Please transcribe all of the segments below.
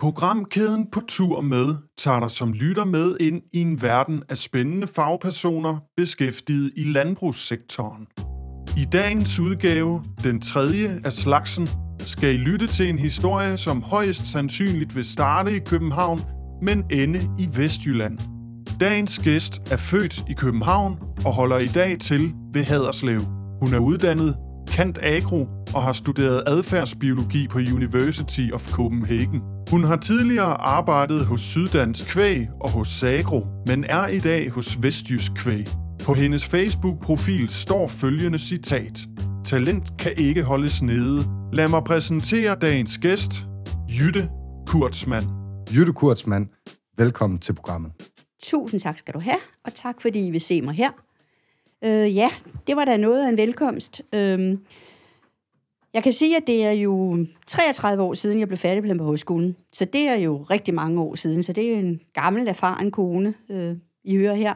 Programkæden på tur med tager dig som lytter med ind i en verden af spændende fagpersoner beskæftiget i landbrugssektoren. I dagens udgave, den tredje af slagsen, skal I lytte til en historie, som højst sandsynligt vil starte i København, men ende i Vestjylland. Dagens gæst er født i København og holder i dag til ved Haderslev. Hun er uddannet Kant Agro og har studeret adfærdsbiologi på University of Copenhagen. Hun har tidligere arbejdet hos Syddansk Kvæg og hos Sagro, men er i dag hos Vestjysk Kvæg. På hendes Facebook-profil står følgende citat. Talent kan ikke holdes nede. Lad mig præsentere dagens gæst, Jytte Kurtzmann. Jytte Kurtzmann, velkommen til programmet. Tusind tak skal du have, og tak fordi I vil se mig her. Øh, ja, det var da noget af en velkomst. Øh, jeg kan sige, at det er jo 33 år siden, jeg blev færdig på højskolen. Så det er jo rigtig mange år siden, så det er en gammel, erfaren kone, øh, I hører her.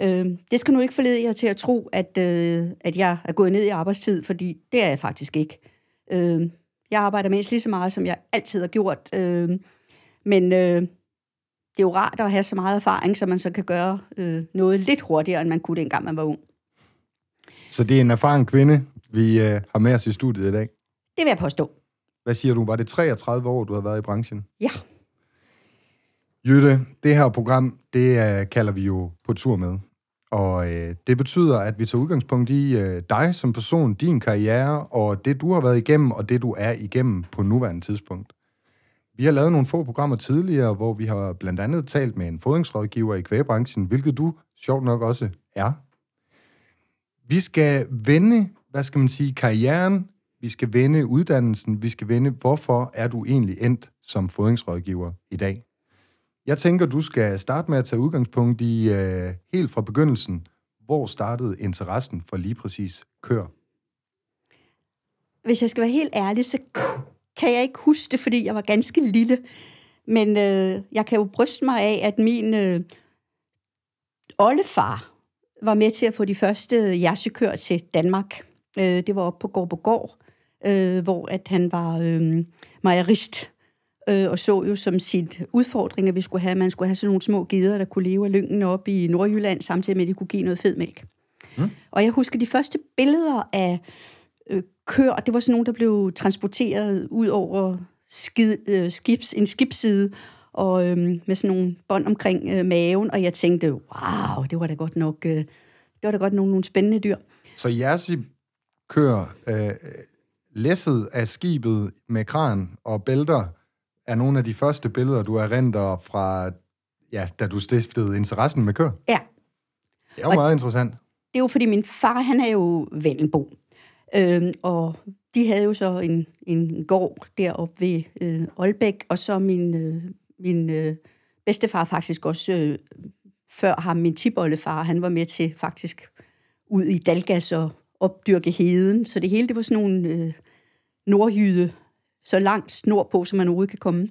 Øh, det skal nu ikke forlede jer til at tro, at, øh, at jeg er gået ned i arbejdstid, fordi det er jeg faktisk ikke. Øh, jeg arbejder mindst lige så meget, som jeg altid har gjort. Øh, men øh, det er jo rart at have så meget erfaring, så man så kan gøre øh, noget lidt hurtigere, end man kunne dengang man var ung. Så det er en erfaren kvinde, vi øh, har med os i studiet i dag. Det vil jeg påstå. Hvad siger du? Var det 33 år, du har været i branchen? Ja. Jytte, det her program, det øh, kalder vi jo på tur med. Og øh, det betyder, at vi tager udgangspunkt i øh, dig som person, din karriere, og det du har været igennem, og det du er igennem på nuværende tidspunkt. Vi har lavet nogle få programmer tidligere, hvor vi har blandt andet talt med en fodringsrådgiver i kvægbranchen, hvilket du sjovt nok også er. Vi skal vende, hvad skal man sige, karrieren, vi skal vende uddannelsen, vi skal vende, hvorfor er du egentlig endt som fodringsrådgiver i dag. Jeg tænker, du skal starte med at tage udgangspunkt i øh, helt fra begyndelsen. Hvor startede interessen for lige præcis kør? Hvis jeg skal være helt ærlig, så kan jeg ikke huske det, fordi jeg var ganske lille. Men øh, jeg kan jo bryste mig af, at min øh, oldefar var med til at få de første jersekør til Danmark. Øh, det var oppe på Gårdbogård, øh, hvor at han var øh, mejerist øh, og så jo som sit udfordring, at vi skulle have, man skulle have sådan nogle små gider, der kunne leve af lyngen op i Nordjylland, samtidig med, at de kunne give noget fedmælk. Mm. Og jeg husker de første billeder af øh, kør, det var sådan nogle, der blev transporteret ud over skid, øh, skibs, en skibsside, og øh, med sådan nogle bånd omkring øh, maven, og jeg tænkte, wow, det var da godt nok, øh, det var da godt nogle, nogle spændende dyr. Så Jersey kører øh, læsset af skibet med kran og bælter, er nogle af de første billeder, du erindrer fra, ja, da du stiftede interessen med kør? Ja. Det er jo og meget interessant. Det er jo, fordi min far, han er jo Vellenbo. Øhm, og de havde jo så en, en gård deroppe ved øh, Aalbæk, og så min, øh, min øh, bedstefar faktisk også, øh, før ham, min tibollefar, han var med til faktisk ud i Dalgas og opdyrke heden. Så det hele, det var sådan nogle øh, nordjyde så langt nordpå, som man overhovedet kan komme.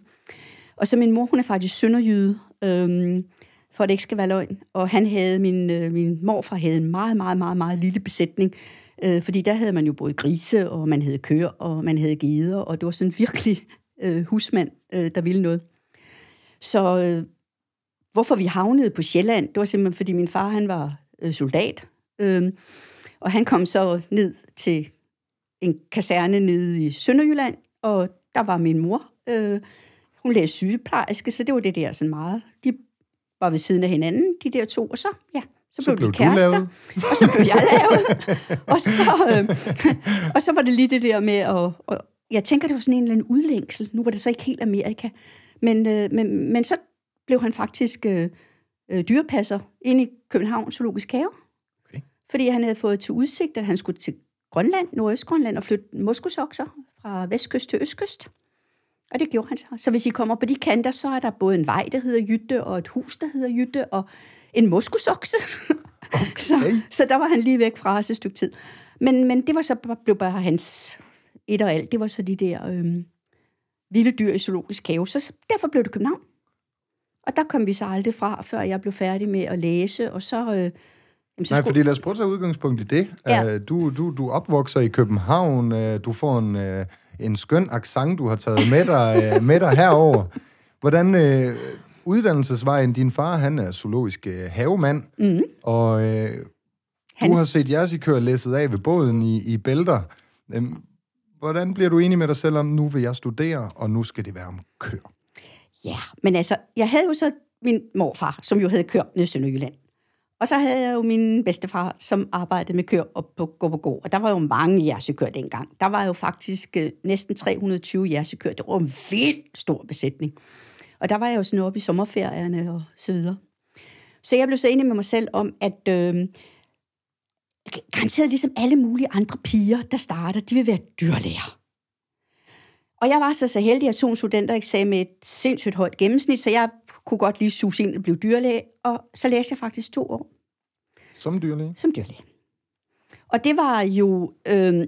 Og så min mor, hun er faktisk sønderjyde, øhm, for at det ikke skal være løgn. Og han havde, min, øh, min morfar havde en meget, meget, meget, meget lille besætning, øh, fordi der havde man jo både grise, og man havde køer, og man havde geder, og det var sådan virkelig øh, husmand, øh, der ville noget. Så øh, hvorfor vi havnede på Sjælland, det var simpelthen, fordi min far, han var øh, soldat, øh, og han kom så ned til en kaserne nede i Sønderjylland, og der var min mor. Øh, hun læste sygeplejerske, så det var det der sådan meget. De var ved siden af hinanden, de der to, og så, ja, så, så blev, blev de kærester, og så blev jeg lavet. og, så, øh, og så var det lige det der med at... Og jeg tænker, det var sådan en eller anden udlængsel. Nu var det så ikke helt Amerika. Men, øh, men, men så blev han faktisk øh, øh, dyrepasser inde i København Zoologisk Have. Okay. Fordi han havde fået til udsigt, at han skulle til Grønland, Nordøstgrønland, og flytte moskusokser fra vestkyst til østkyst. Og det gjorde han så. Så hvis I kommer på de kanter, så er der både en vej, der hedder Jytte, og et hus, der hedder Jytte, og en moskusokse. Okay. så, så der var han lige væk fra os et stykke tid. Men, men det var så blev bare hans et og alt. Det var så de der øhm, vilde dyr i zoologisk have. Så derfor blev det København. Og der kom vi så aldrig fra, før jeg blev færdig med at læse, og så... Øh, Jamen, så Nej, skulle... fordi lad os prøve at tage udgangspunkt i det. Ja. Uh, du, du, du opvokser i København, uh, du får en, uh, en skøn accent, du har taget med dig, øh, med dig herover. Hvordan øh, uddannelsesvejen, din far, han er zoologisk øh, havemand, Mm. og øh, Han- du har set kør læsset af ved båden i, i bælter. Øhm, hvordan bliver du enig med dig selv om, nu vil jeg studere, og nu skal det være om kør? Ja, men altså, jeg havde jo så min morfar, som jo havde kørt ned i Sønderjylland. Og så havde jeg jo min bedstefar, som arbejdede med kør op på gå på gå. Og der var jo mange jersekør dengang. Der var jo faktisk øh, næsten 320 jersekør. Det var en vildt stor besætning. Og der var jeg jo sådan oppe i sommerferierne og så videre. Så jeg blev så enig med mig selv om, at øh, garanteret ligesom alle mulige andre piger, der starter, de vil være dyrlæger. Og jeg var så så heldig, at en studentereksamen med et sindssygt højt gennemsnit, så jeg kunne godt lige suge ind og blive dyrlæge, og så læste jeg faktisk to år Som dyrlæge? som dyrlæge. Og det var jo øh,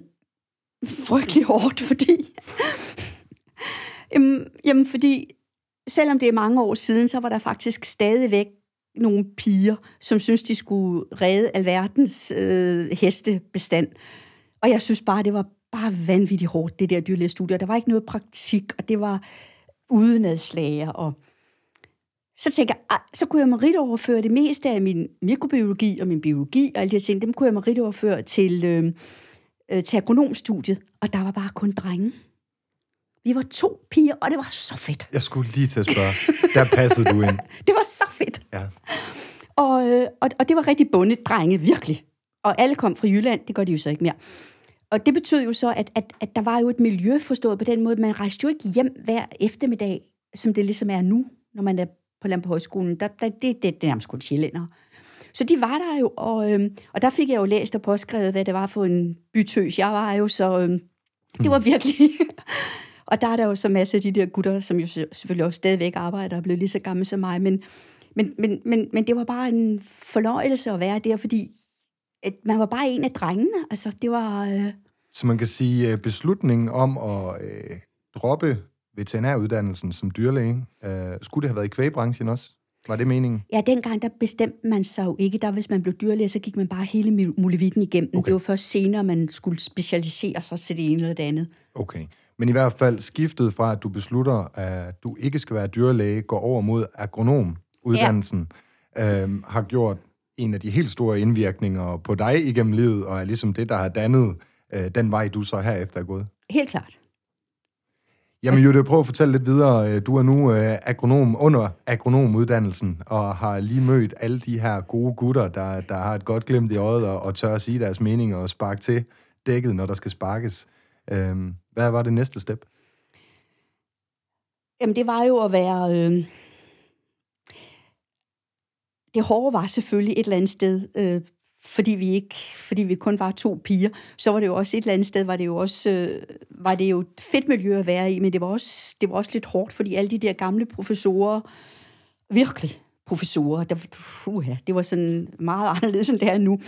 frygtelig hårdt, fordi... jamen, jamen, fordi selvom det er mange år siden, så var der faktisk stadigvæk nogle piger, som synes de skulle redde alverdens øh, hestebestand. Og jeg synes bare, det var bare vanvittigt hårdt, det der dyrlægestudie. Der var ikke noget praktik, og det var udenadslager. og så tænker jeg, så kunne jeg meritoverføre det meste af min mikrobiologi og min biologi og alle de her ting, dem kunne jeg meritoverføre til, øh, øh til agronomstudiet, og der var bare kun drenge. Vi var to piger, og det var så fedt. Jeg skulle lige til at spørge. Der passede du ind. Det var så fedt. Ja. Og, øh, og, og det var rigtig bundet drenge, virkelig. Og alle kom fra Jylland, det gør de jo så ikke mere. Og det betød jo så, at, at, at der var jo et miljø forstået på den måde, man rejste jo ikke hjem hver eftermiddag, som det ligesom er nu, når man er på Landbrugshøjskolen. Der, der, det, det, det er nærmest kun sjællænder. Så de var der jo, og, øhm, og der fik jeg jo læst og påskrevet, hvad det var for en bytøs jeg var jo, så øhm, det var virkelig... og der er der jo så masser af de der gutter, som jo selvfølgelig også stadigvæk arbejder og blev lige så gamle som mig, men, men, men, men, men det var bare en fornøjelse at være der, fordi at man var bare en af drengene. Altså, det var... Øh, Så man kan sige, at beslutningen om at øh, droppe veterinæruddannelsen som dyrlæge, øh, skulle det have været i kvægbranchen også? Var det meningen? Ja, dengang der bestemte man sig jo ikke. Der, hvis man blev dyrlæge, så gik man bare hele mul- muligheden igennem. Okay. Det var først senere, man skulle specialisere sig til det ene eller det andet. Okay. Men i hvert fald skiftet fra, at du beslutter, at du ikke skal være dyrlæge, går over mod agronomuddannelsen, ja. øhm, har gjort en af de helt store indvirkninger på dig igennem livet, og er ligesom det, der har dannet øh, den vej, du så herefter er gået. Helt klart. Jamen Jytte, prøv at fortælle lidt videre. Du er nu øh, agronom under agronomuddannelsen, og har lige mødt alle de her gode gutter, der, der har et godt glimt i øjet, og, og tør at sige deres mening og sparke til dækket, når der skal sparkes. Øhm, hvad var det næste step? Jamen, det var jo at være... Øh... Det hårde var selvfølgelig et eller andet sted, øh, fordi vi ikke, fordi vi kun var to piger, så var det jo også et eller andet sted, var det jo også, øh, var det jo et fedt miljø at være i, men det var også, det var også lidt hårdt, fordi alle de der gamle professorer, virkelig professorer, der, uha, det var sådan meget anderledes, end det er nu,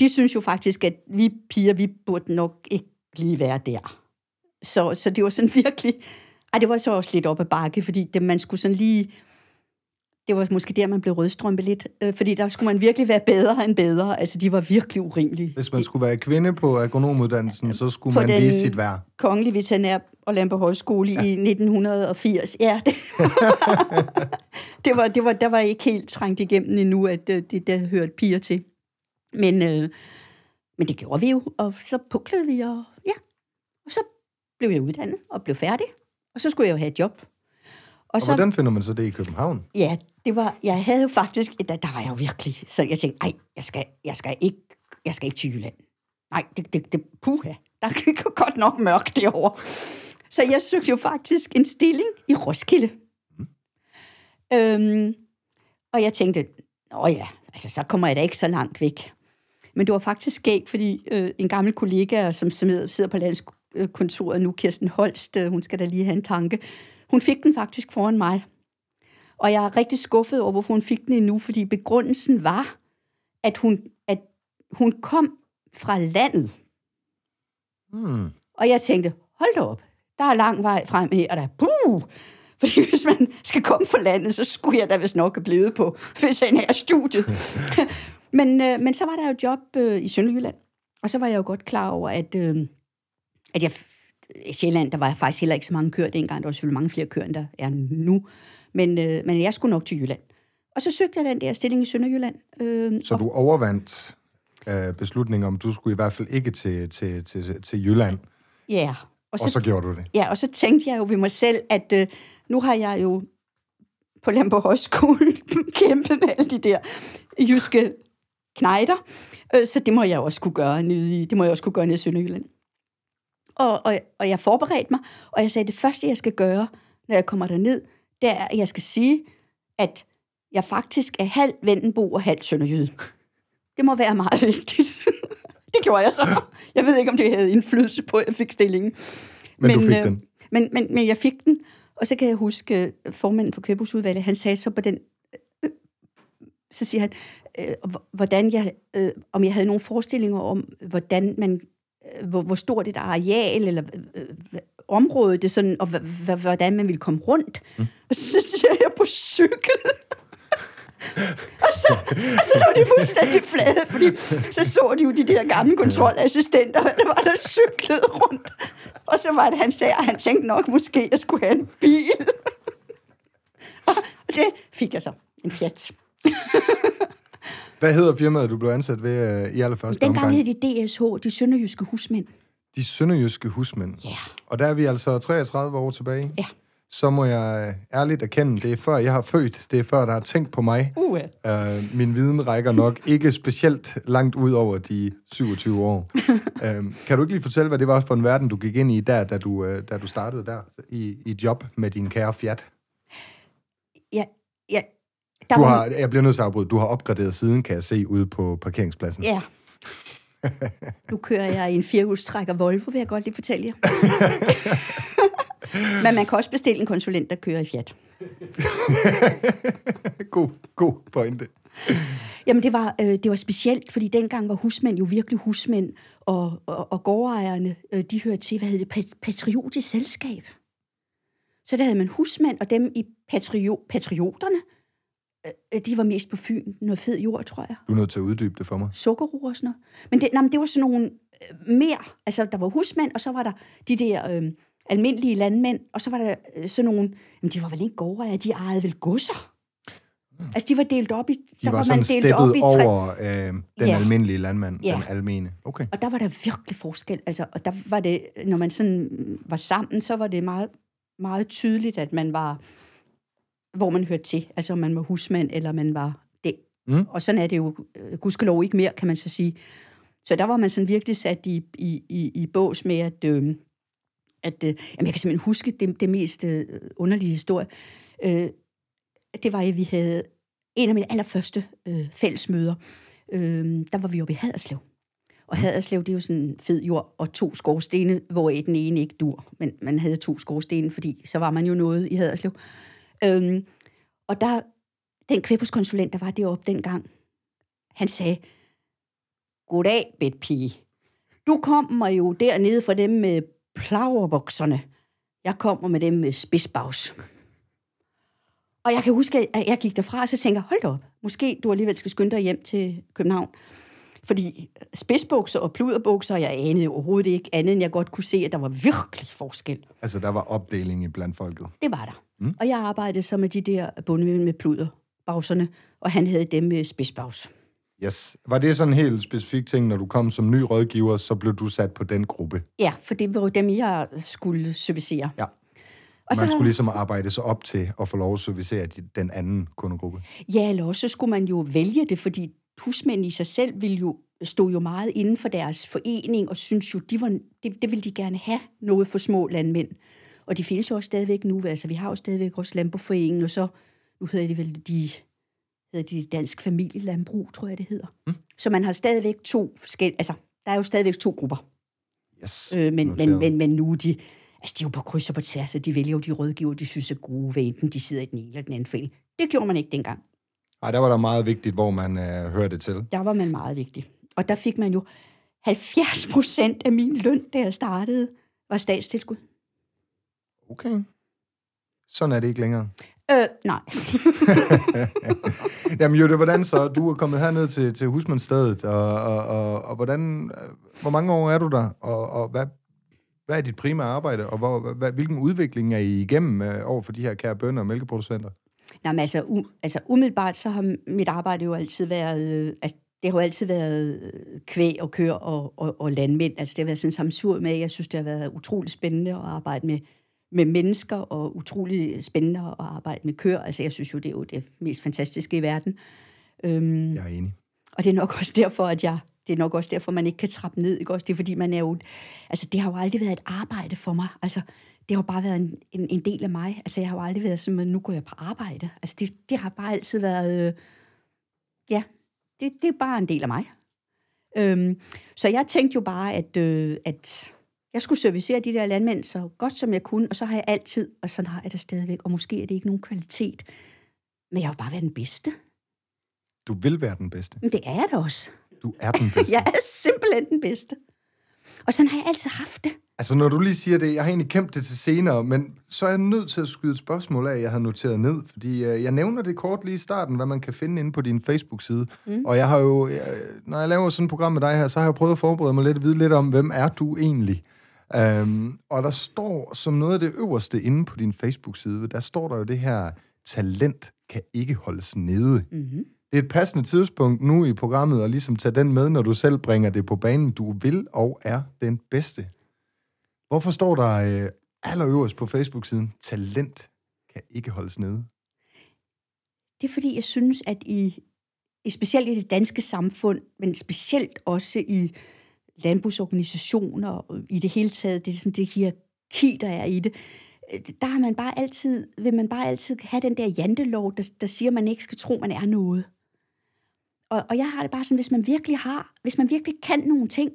de synes jo faktisk, at vi piger, vi burde nok ikke lige være der. Så, så det var sådan virkelig, ej, det var så også lidt op ad bakke, fordi det, man skulle sådan lige, det var måske der, man blev rødstrømpe lidt, øh, fordi der skulle man virkelig være bedre end bedre. Altså, de var virkelig urimelige. Hvis man skulle være kvinde på agronomuddannelsen, så skulle På man vise sit værd. Kongelig Veterinær og Lampe Højskole ja. i 1980. Ja, det, det, var, det var, der var ikke helt trængt igennem endnu, at øh, det der hørte piger til. Men, øh, men det gjorde vi jo, og så puklede vi, og ja, og så blev jeg uddannet og blev færdig, og så skulle jeg jo have et job. Og, Og hvordan finder man så det i København? Ja, det var, jeg havde jo faktisk, der, der var jeg jo virkelig, så jeg tænkte, ej, jeg skal, jeg skal ikke, jeg skal ikke til Jylland. Nej, det, det, det puha, der er godt nok mørkt derovre. Så jeg søgte jo faktisk en stilling i Roskilde. Mm. Øhm, og jeg tænkte, åh ja, altså så kommer jeg da ikke så langt væk. Men det var faktisk skægt, fordi øh, en gammel kollega, som sidder sidder på landskontoret nu, Kirsten Holst, øh, hun skal da lige have en tanke, hun fik den faktisk foran mig. Og jeg er rigtig skuffet over, hvorfor hun fik den endnu, fordi begrundelsen var, at hun, at hun kom fra landet. Hmm. Og jeg tænkte, hold da op, der er lang vej frem her, og der puh, fordi hvis man skal komme fra landet, så skulle jeg da vist nok have blevet på her studiet. men, øh, men så var der jo job øh, i Sønderjylland, og så var jeg jo godt klar over, at, øh, at jeg, Sjælland, der var faktisk heller ikke så mange køer dengang. Der var selvfølgelig mange flere køer, end der er nu. Men, øh, men jeg skulle nok til Jylland. Og så søgte jeg den der stilling i Sønderjylland. Øh, Så du overvandt øh, beslutningen om, du skulle i hvert fald ikke til, til, til, til Jylland, Ja. og så, og så gjorde du det. Ja, og så tænkte jeg jo ved mig selv, at øh, nu har jeg jo på Lamborg Højskole kæmpet med alle de der jyske knejder, øh, så det må jeg også kunne gøre nede i, det må jeg også kunne gøre nede i Sønderjylland. Og, og, og jeg forberedte mig, og jeg sagde, det første, jeg skal gøre, når jeg kommer derned, det er, at jeg skal sige, at jeg faktisk er halv Vendenbo og halv Sønderjyde. Det må være meget vigtigt. det gjorde jeg så. Jeg ved ikke, om det havde indflydelse på, at jeg fik stillingen. Men, men du fik øh, den. Men, men, men jeg fik den, og så kan jeg huske, øh, formanden for kvæbhusudvalget, han sagde så på den, øh, så siger han, øh, hvordan jeg, øh, om jeg havde nogle forestillinger om, hvordan man, hvor, hvor stort et areal eller øh, øh, område det sådan, og hvordan man ville komme rundt. Mm. Og så siger jeg på cykel. og, så, og så lå de fuldstændig flade, fordi så så de jo de der gamle kontrolassistenter, der var der cyklet rundt. Og så var det, han sagde, at han tænkte nok, måske jeg skulle have en bil. og det fik jeg så. En Fiat. Hvad hedder firmaet, du blev ansat ved øh, i allerførste Dengang omgang? hed de DSH, de sønderjyske husmænd. De sønderjyske husmænd. Ja. Og der er vi altså 33 år tilbage. Ja. Så må jeg øh, ærligt erkende, det er før jeg har født, det er før der har tænkt på mig. Uh, Uh, min viden rækker nok ikke specielt langt ud over de 27 år. uh, kan du ikke lige fortælle, hvad det var for en verden, du gik ind i der, da du, uh, da du startede der i, i job med din kære Fiat? Der Du var- har, jeg bliver nødt til at afbryde. Du har opgraderet siden, kan jeg se, ude på parkeringspladsen. Ja. Nu kører jeg i en firehjulstrækker Volvo, vil jeg godt lige fortælle jer. Men man kan også bestille en konsulent, der kører i Fiat. God, god pointe. Jamen, det var, øh, det var specielt, fordi dengang var husmænd jo virkelig husmænd, og, og, og gårdejerne, øh, de hørte til, hvad hed det, pat- patriotisk selskab. Så der havde man husmænd, og dem i patrio, patrioterne, de var mest på Fyn, noget fed jord, tror jeg. Du er nødt til at uddybe det for mig. sukkerroer og sådan noget. Men det, nej, men det var sådan nogle øh, mere, altså der var husmænd, og så var der de der øh, almindelige landmænd, og så var der øh, sådan nogle, jamen de var vel ikke gårdejere, de ejede vel godser. Altså de var delt op i, De der var, var, sådan man delt op i tre, over øh, den Ja. almindelige landmand, Ja. den almene. Okay. og der var der virkelig forskel, altså, og der var det, når man sådan var sammen, så var det meget, meget tydeligt, at man var, hvor man hørte til, altså om man var husmand, eller man var det. Mm. Og sådan er det jo, øh, gudskelov ikke mere, kan man så sige. Så der var man sådan virkelig sat i, i, i, i bås med, at, øh, at øh, jamen jeg kan simpelthen huske det, det mest øh, underlige historie. Øh, det var, at vi havde en af mine allerførste øh, fællesmøder. Øh, der var vi oppe i Haderslev. Og Haderslev, det er jo sådan en fed jord og to skorstene, hvor den ene ikke dur. Men man havde to skorstene, fordi så var man jo noget i Haderslev. Øhm, og der, den kvæbuskonsulent, der var deroppe dengang, han sagde, Goddag, bedpige. Du kommer jo dernede fra dem med plaverbukserne. Jeg kommer med dem med spidsbags. Og jeg kan huske, at jeg gik derfra, og så tænker hold da op, måske du alligevel skal skynde dig hjem til København. Fordi spidsbukser og pluderbukser, jeg anede overhovedet ikke andet, end jeg godt kunne se, at der var virkelig forskel. Altså, der var opdeling i blandt folket. Det var der. Mm. Og jeg arbejdede så med de der bundemænd med pluderbagserne, og han havde dem med spidsbags. Yes. Var det sådan en helt specifik ting, når du kom som ny rådgiver, så blev du sat på den gruppe? Ja, for det var jo dem, jeg skulle servicere. Ja. Og Man skulle ligesom arbejde sig op til at få lov at servicere de- den anden kundegruppe. Ja, eller også så skulle man jo vælge det, fordi husmænd i sig selv ville jo, stod jo meget inden for deres forening, og synes jo, de var, det, det ville de gerne have, noget for små landmænd. Og de findes jo også stadigvæk nu, altså vi har jo stadigvæk også Landboforeningen, og så, nu hedder det vel de, hedder de Dansk Familielandbrug, tror jeg det hedder. Mm. Så man har stadigvæk to forskellige, altså der er jo stadigvæk to grupper. Yes. Øh, men, men, Noteret. men, men nu er de, altså de er jo på kryds og på tværs, og de vælger jo de rådgiver, de synes er gode, hvad enten de sidder i den ene eller den anden forening. Det gjorde man ikke dengang. Ej, der var der meget vigtigt, hvor man øh, hørte til. Der var man meget vigtig. Og der fik man jo 70 procent af min løn, da jeg startede, var statstilskud. Okay. Sådan er det ikke længere. Øh, nej. Jamen jo, det hvordan så? Du er kommet herned til, til husmandsstedet, og, og, og, og hvordan, øh, hvor mange år er du der, og, og hvad Hvad er dit primære arbejde, og hvor, hvad, hvilken udvikling er I igennem øh, over for de her kære bønder og mælkeproducenter? Nej, men altså, u, altså umiddelbart så har mit arbejde jo altid været, øh, altså det har jo altid været øh, kvæg og kør og, og, og landmænd. Altså det har været sådan samsur med, jeg synes, det har været utrolig spændende at arbejde med, med mennesker, og utrolig spændende at arbejde med køer. Altså jeg synes jo, det er jo det mest fantastiske i verden. Øhm, jeg er enig. Og det er nok også derfor, at jeg det er nok også derfor, man ikke kan trappe ned. Ikke? Også det er fordi, man er jo... Altså, det har jo aldrig været et arbejde for mig. Altså, det har bare været en, en, en del af mig. Altså, jeg har jo aldrig været at nu går jeg på arbejde. Altså, det, det har bare altid været... Øh, ja, det, det er bare en del af mig. Øhm, så jeg tænkte jo bare, at, øh, at jeg skulle servicere de der landmænd så godt som jeg kunne, og så har jeg altid, og sådan har jeg det stadigvæk, og måske er det ikke nogen kvalitet, men jeg har bare været den bedste. Du vil være den bedste? Men det er jeg da også. Du er den bedste. jeg er simpelthen den bedste. Og sådan har jeg altid haft det. Altså, når du lige siger det, jeg har egentlig kæmpet det til senere, men så er jeg nødt til at skyde et spørgsmål af, jeg har noteret ned, fordi øh, jeg nævner det kort lige i starten, hvad man kan finde inde på din Facebook-side. Mm. Og jeg har jo, jeg, når jeg laver sådan et program med dig her, så har jeg prøvet at forberede mig lidt, at vide lidt om, hvem er du egentlig? Um, og der står som noget af det øverste inde på din Facebook-side, der står der jo det her, talent kan ikke holdes nede. Mm-hmm det er et passende tidspunkt nu i programmet at ligesom tage den med, når du selv bringer det på banen. Du vil og er den bedste. Hvorfor står der øh, allerøverst på Facebook-siden, talent kan ikke holdes nede? Det er fordi, jeg synes, at i, i specielt i det danske samfund, men specielt også i landbrugsorganisationer og øh, i det hele taget, det er sådan det hierarki, der er i det, øh, der har man bare altid, vil man bare altid have den der jantelov, der, der siger, at man ikke skal tro, man er noget. Og, og jeg har det bare sådan, hvis man virkelig har, hvis man virkelig kan nogle ting,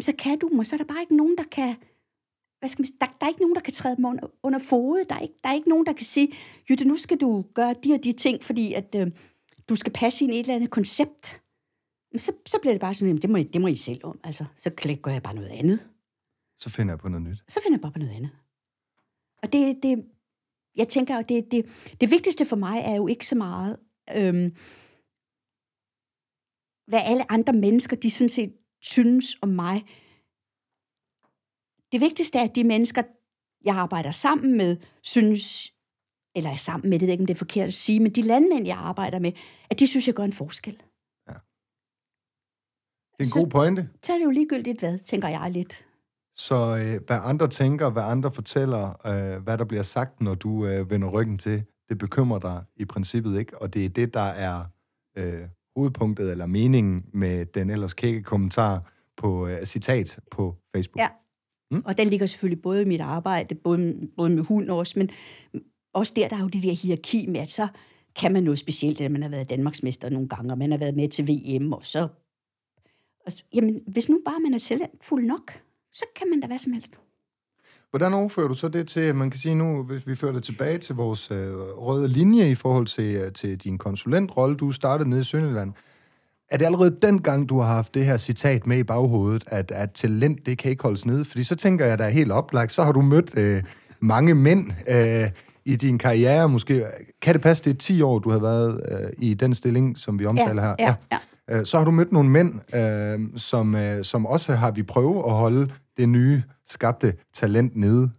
så kan du dem, og så er der bare ikke nogen, der kan, hvad skal man sige, der, der er ikke nogen, der kan træde dem under, under fodet. Der er, ikke, der er ikke nogen, der kan sige, Jytte, nu skal du gøre de og de ting, fordi at, øh, du skal passe ind i et eller andet koncept. Så, så bliver det bare sådan, det må, I, det må I selv om. Altså, så gør jeg bare noget andet. Så finder jeg på noget nyt. Så finder jeg bare på noget andet. Og det, det jeg tænker, det, det, det vigtigste for mig er jo ikke så meget, øhm, hvad alle andre mennesker, de sådan set synes om mig. Det vigtigste er, at de mennesker, jeg arbejder sammen med, synes, eller er sammen med, det ved ikke, om det er forkert at sige, men de landmænd, jeg arbejder med, at de synes, jeg gør en forskel. Det er en så, god pointe. Så er det jo ligegyldigt hvad, tænker jeg lidt. Så øh, hvad andre tænker, hvad andre fortæller, øh, hvad der bliver sagt, når du øh, vender ryggen til, det bekymrer dig i princippet ikke, og det er det, der er øh, hovedpunktet eller meningen med den ellers kække kommentar på uh, citat på Facebook. Ja, mm? og den ligger selvfølgelig både i mit arbejde, både, både med hund også, men også der, der er jo det der hierarki med, at så kan man noget specielt, at man har været Danmarksmester nogle gange, og man har været med til VM, og så... Og, jamen, hvis nu bare man er selvfuld nok, så kan man da hvad som helst. Hvordan overfører du så det til, man kan sige nu, hvis vi fører det tilbage til vores øh, røde linje i forhold til, øh, til din konsulentrolle, du startede nede i Sønderland. Er det allerede den gang, du har haft det her citat med i baghovedet, at, at talent, det kan ikke holdes nede? Fordi så tænker jeg, der er helt oplagt, så har du mødt øh, mange mænd øh, i din karriere. Måske, kan det passe, det er 10 år, du har været øh, i den stilling, som vi omtaler ja, her? Ja, ja. ja. Øh, så har du mødt nogle mænd, øh, som, øh, som også har vi prøve at holde det nye skabte talent nede?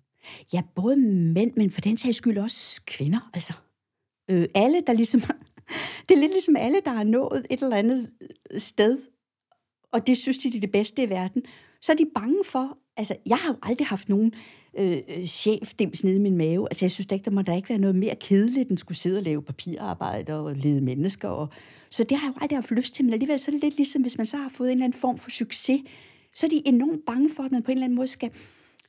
Ja, både mænd, men for den sags skyld også kvinder. Altså, øh, alle, der ligesom... det er lidt ligesom alle, der har nået et eller andet øh, sted, og det synes de, det er det bedste i verden. Så er de bange for... Altså, jeg har jo aldrig haft nogen øh, øh chef dims nede i min mave. Altså, jeg synes da ikke, der må der ikke være noget mere kedeligt, end skulle sidde og lave papirarbejde og lede mennesker. Og... Så det har jeg jo aldrig haft lyst til, men alligevel så er det lidt ligesom, hvis man så har fået en eller anden form for succes, så er de enormt bange for, at man på en eller anden måde skal,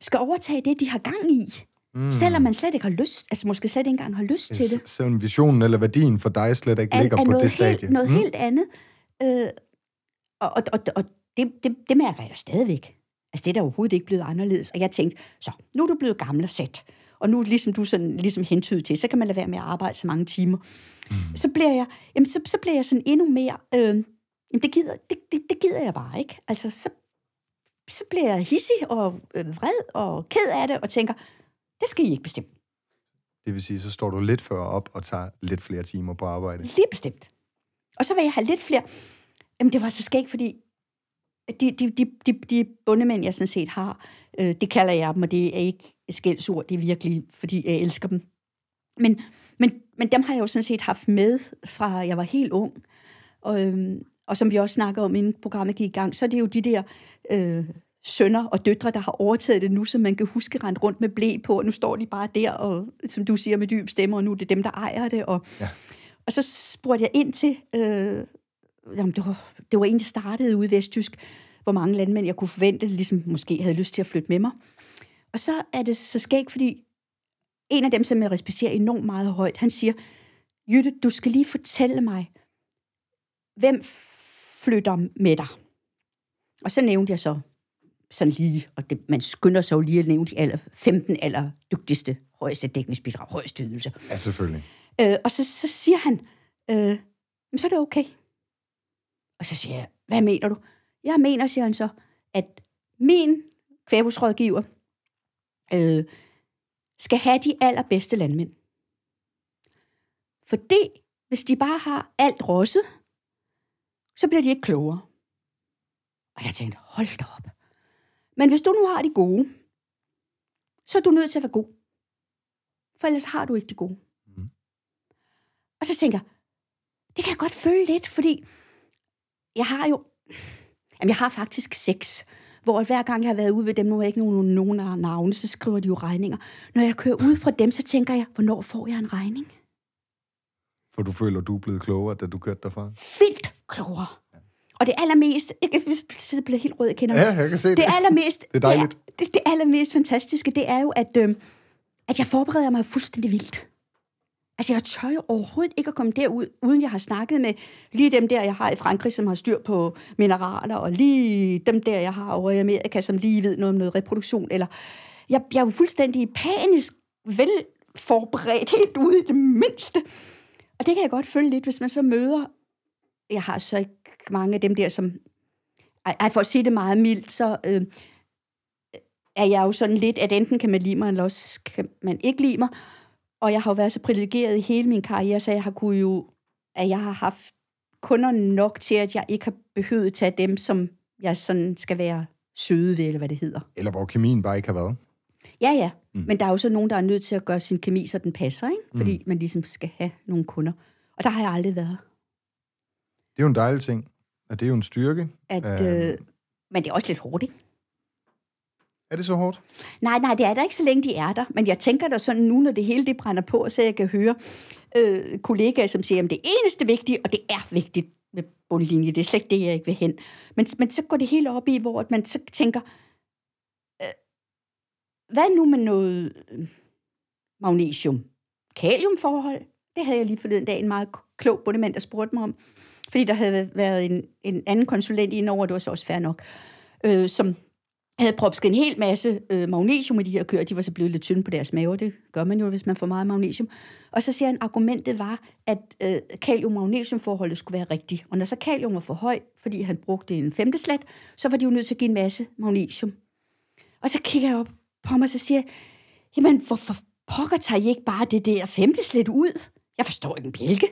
skal overtage det, de har gang i. Mm. Selvom man slet ikke har lyst, altså måske slet ikke engang har lyst til det. Selvom visionen eller værdien for dig slet ikke er, ligger er på det helt, stadie. noget mm. helt andet. Øh, og og, og, og det, det, det mærker jeg stadigvæk. Altså det er da overhovedet ikke blevet anderledes. Og jeg tænkte, så nu er du blevet gammel og sat. Og nu ligesom du sådan, ligesom hentydet til, så kan man lade være med at arbejde så mange timer. Mm. Så bliver jeg, jamen, så, så bliver jeg sådan endnu mere, øh, jamen, det, gider, det, det, det gider jeg bare ikke. Altså så, så bliver jeg hissig og øh, vred og ked af det, og tænker, det skal I ikke bestemme. Det vil sige, så står du lidt før op og tager lidt flere timer på arbejde. Lige bestemt. Og så vil jeg have lidt flere... Jamen, det var så skægt, fordi de, de, de, de, de bundemænd, jeg sådan set har, Øh, det kalder jeg dem, og det er ikke skældsord, det er virkelig, fordi jeg elsker dem. Men, men, men dem har jeg jo sådan set haft med, fra jeg var helt ung. Og, øhm, og som vi også snakker om, inden programmet gik i gang, så er det jo de der øh, sønner og døtre, der har overtaget det nu, så man kan huske rent rundt med blæ på, og nu står de bare der, og som du siger med dyb stemme, og nu er det dem, der ejer det. Og, ja. og så spurgte jeg ind til, øh, jamen, det, var, det var en, der startede ude i Vesttysk, hvor mange landmænd jeg kunne forvente, ligesom måske havde lyst til at flytte med mig. Og så er det så skægt, fordi en af dem, som jeg respekterer enormt meget højt, han siger, Jytte, du skal lige fortælle mig, hvem flytter med dig? Og så nævnte jeg så sådan lige, og det, man skynder sig jo lige at nævne de aller, 15 aller dygtigste, højeste dækningsbidrag, højeste ydelse. Ja, selvfølgelig. Øh, og så, så siger han, øh, så er det okay. Og så siger jeg, hvad mener du? Jeg mener, siger han så, at min kvæbusrådgiver øh, skal have de allerbedste landmænd. Fordi hvis de bare har alt rosset, så bliver de ikke klogere. Og jeg tænkte, hold da op. Men hvis du nu har de gode, så er du nødt til at være god. For ellers har du ikke de gode. Mm. Og så tænker jeg, det kan jeg godt føle lidt, fordi jeg har jo... Jamen, jeg har faktisk seks, hvor hver gang jeg har været ude ved dem, nu er jeg ikke nogen, nogen navne, så skriver de jo regninger. Når jeg kører ud fra dem, så tænker jeg, hvornår får jeg en regning? For du føler, du er blevet klogere, da du kørte derfra? Vildt klogere. Og det allermest, jeg kan sidde blive helt rød, jeg kender Ja, jeg kan se det. Det allermest, det er dejligt. Det, det allermest fantastiske, det er jo, at, øh, at jeg forbereder mig fuldstændig vildt. Altså, jeg tør jo overhovedet ikke at komme derud, uden jeg har snakket med lige dem der, jeg har i Frankrig, som har styr på mineraler, og lige dem der, jeg har over i Amerika, som lige ved noget om noget reproduktion. Eller jeg, jeg er jo fuldstændig panisk vel forberedt helt ude i det mindste. Og det kan jeg godt følge lidt, hvis man så møder... Jeg har så ikke mange af dem der, som... Ej, for at sige det meget mildt, så øh, er jeg jo sådan lidt, at enten kan man lide mig, eller også kan man ikke lide mig. Og jeg har jo været så privilegeret i hele min karriere, så jeg har kunne jo, at jeg har haft kunder nok til, at jeg ikke har behøvet at tage dem, som jeg sådan skal være søde ved, eller hvad det hedder. Eller hvor kemien bare ikke har været. Ja, ja. Mm. Men der er jo så nogen, der er nødt til at gøre sin kemi, så den passer, ikke? Fordi mm. man ligesom skal have nogle kunder. Og der har jeg aldrig været. Det er jo en dejlig ting. Og det er jo en styrke. At, øh, øh, men det er også lidt hårdt, ikke? Er det så hårdt? Nej, nej, det er der ikke, så længe de er der. Men jeg tænker da sådan nu, når det hele det brænder på, så jeg kan høre øh, kollegaer, som siger, at det eneste vigtige, og det er vigtigt med bundlinje, det er slet ikke det, jeg ikke vil hen. Men, men så går det hele op i, hvor man så tænker, øh, hvad nu med noget øh, magnesium? Kaliumforhold? Det havde jeg lige forleden dag en meget klog bundemand, der spurgte mig om. Fordi der havde været en, en anden konsulent indover, det var så også fair nok, øh, som havde propsket en hel masse øh, magnesium i de her køer. De var så blevet lidt tynde på deres mave. Det gør man jo, hvis man får meget magnesium. Og så siger han, at argumentet var, at øh, kalium-magnesium-forholdet skulle være rigtigt. Og når så kalium var for høj, fordi han brugte en femte slat, så var de jo nødt til at give en masse magnesium. Og så kigger jeg op på mig, og så siger jeg, jamen hvorfor pokker tager I ikke bare det der femte slat ud? Jeg forstår ikke en bjælke.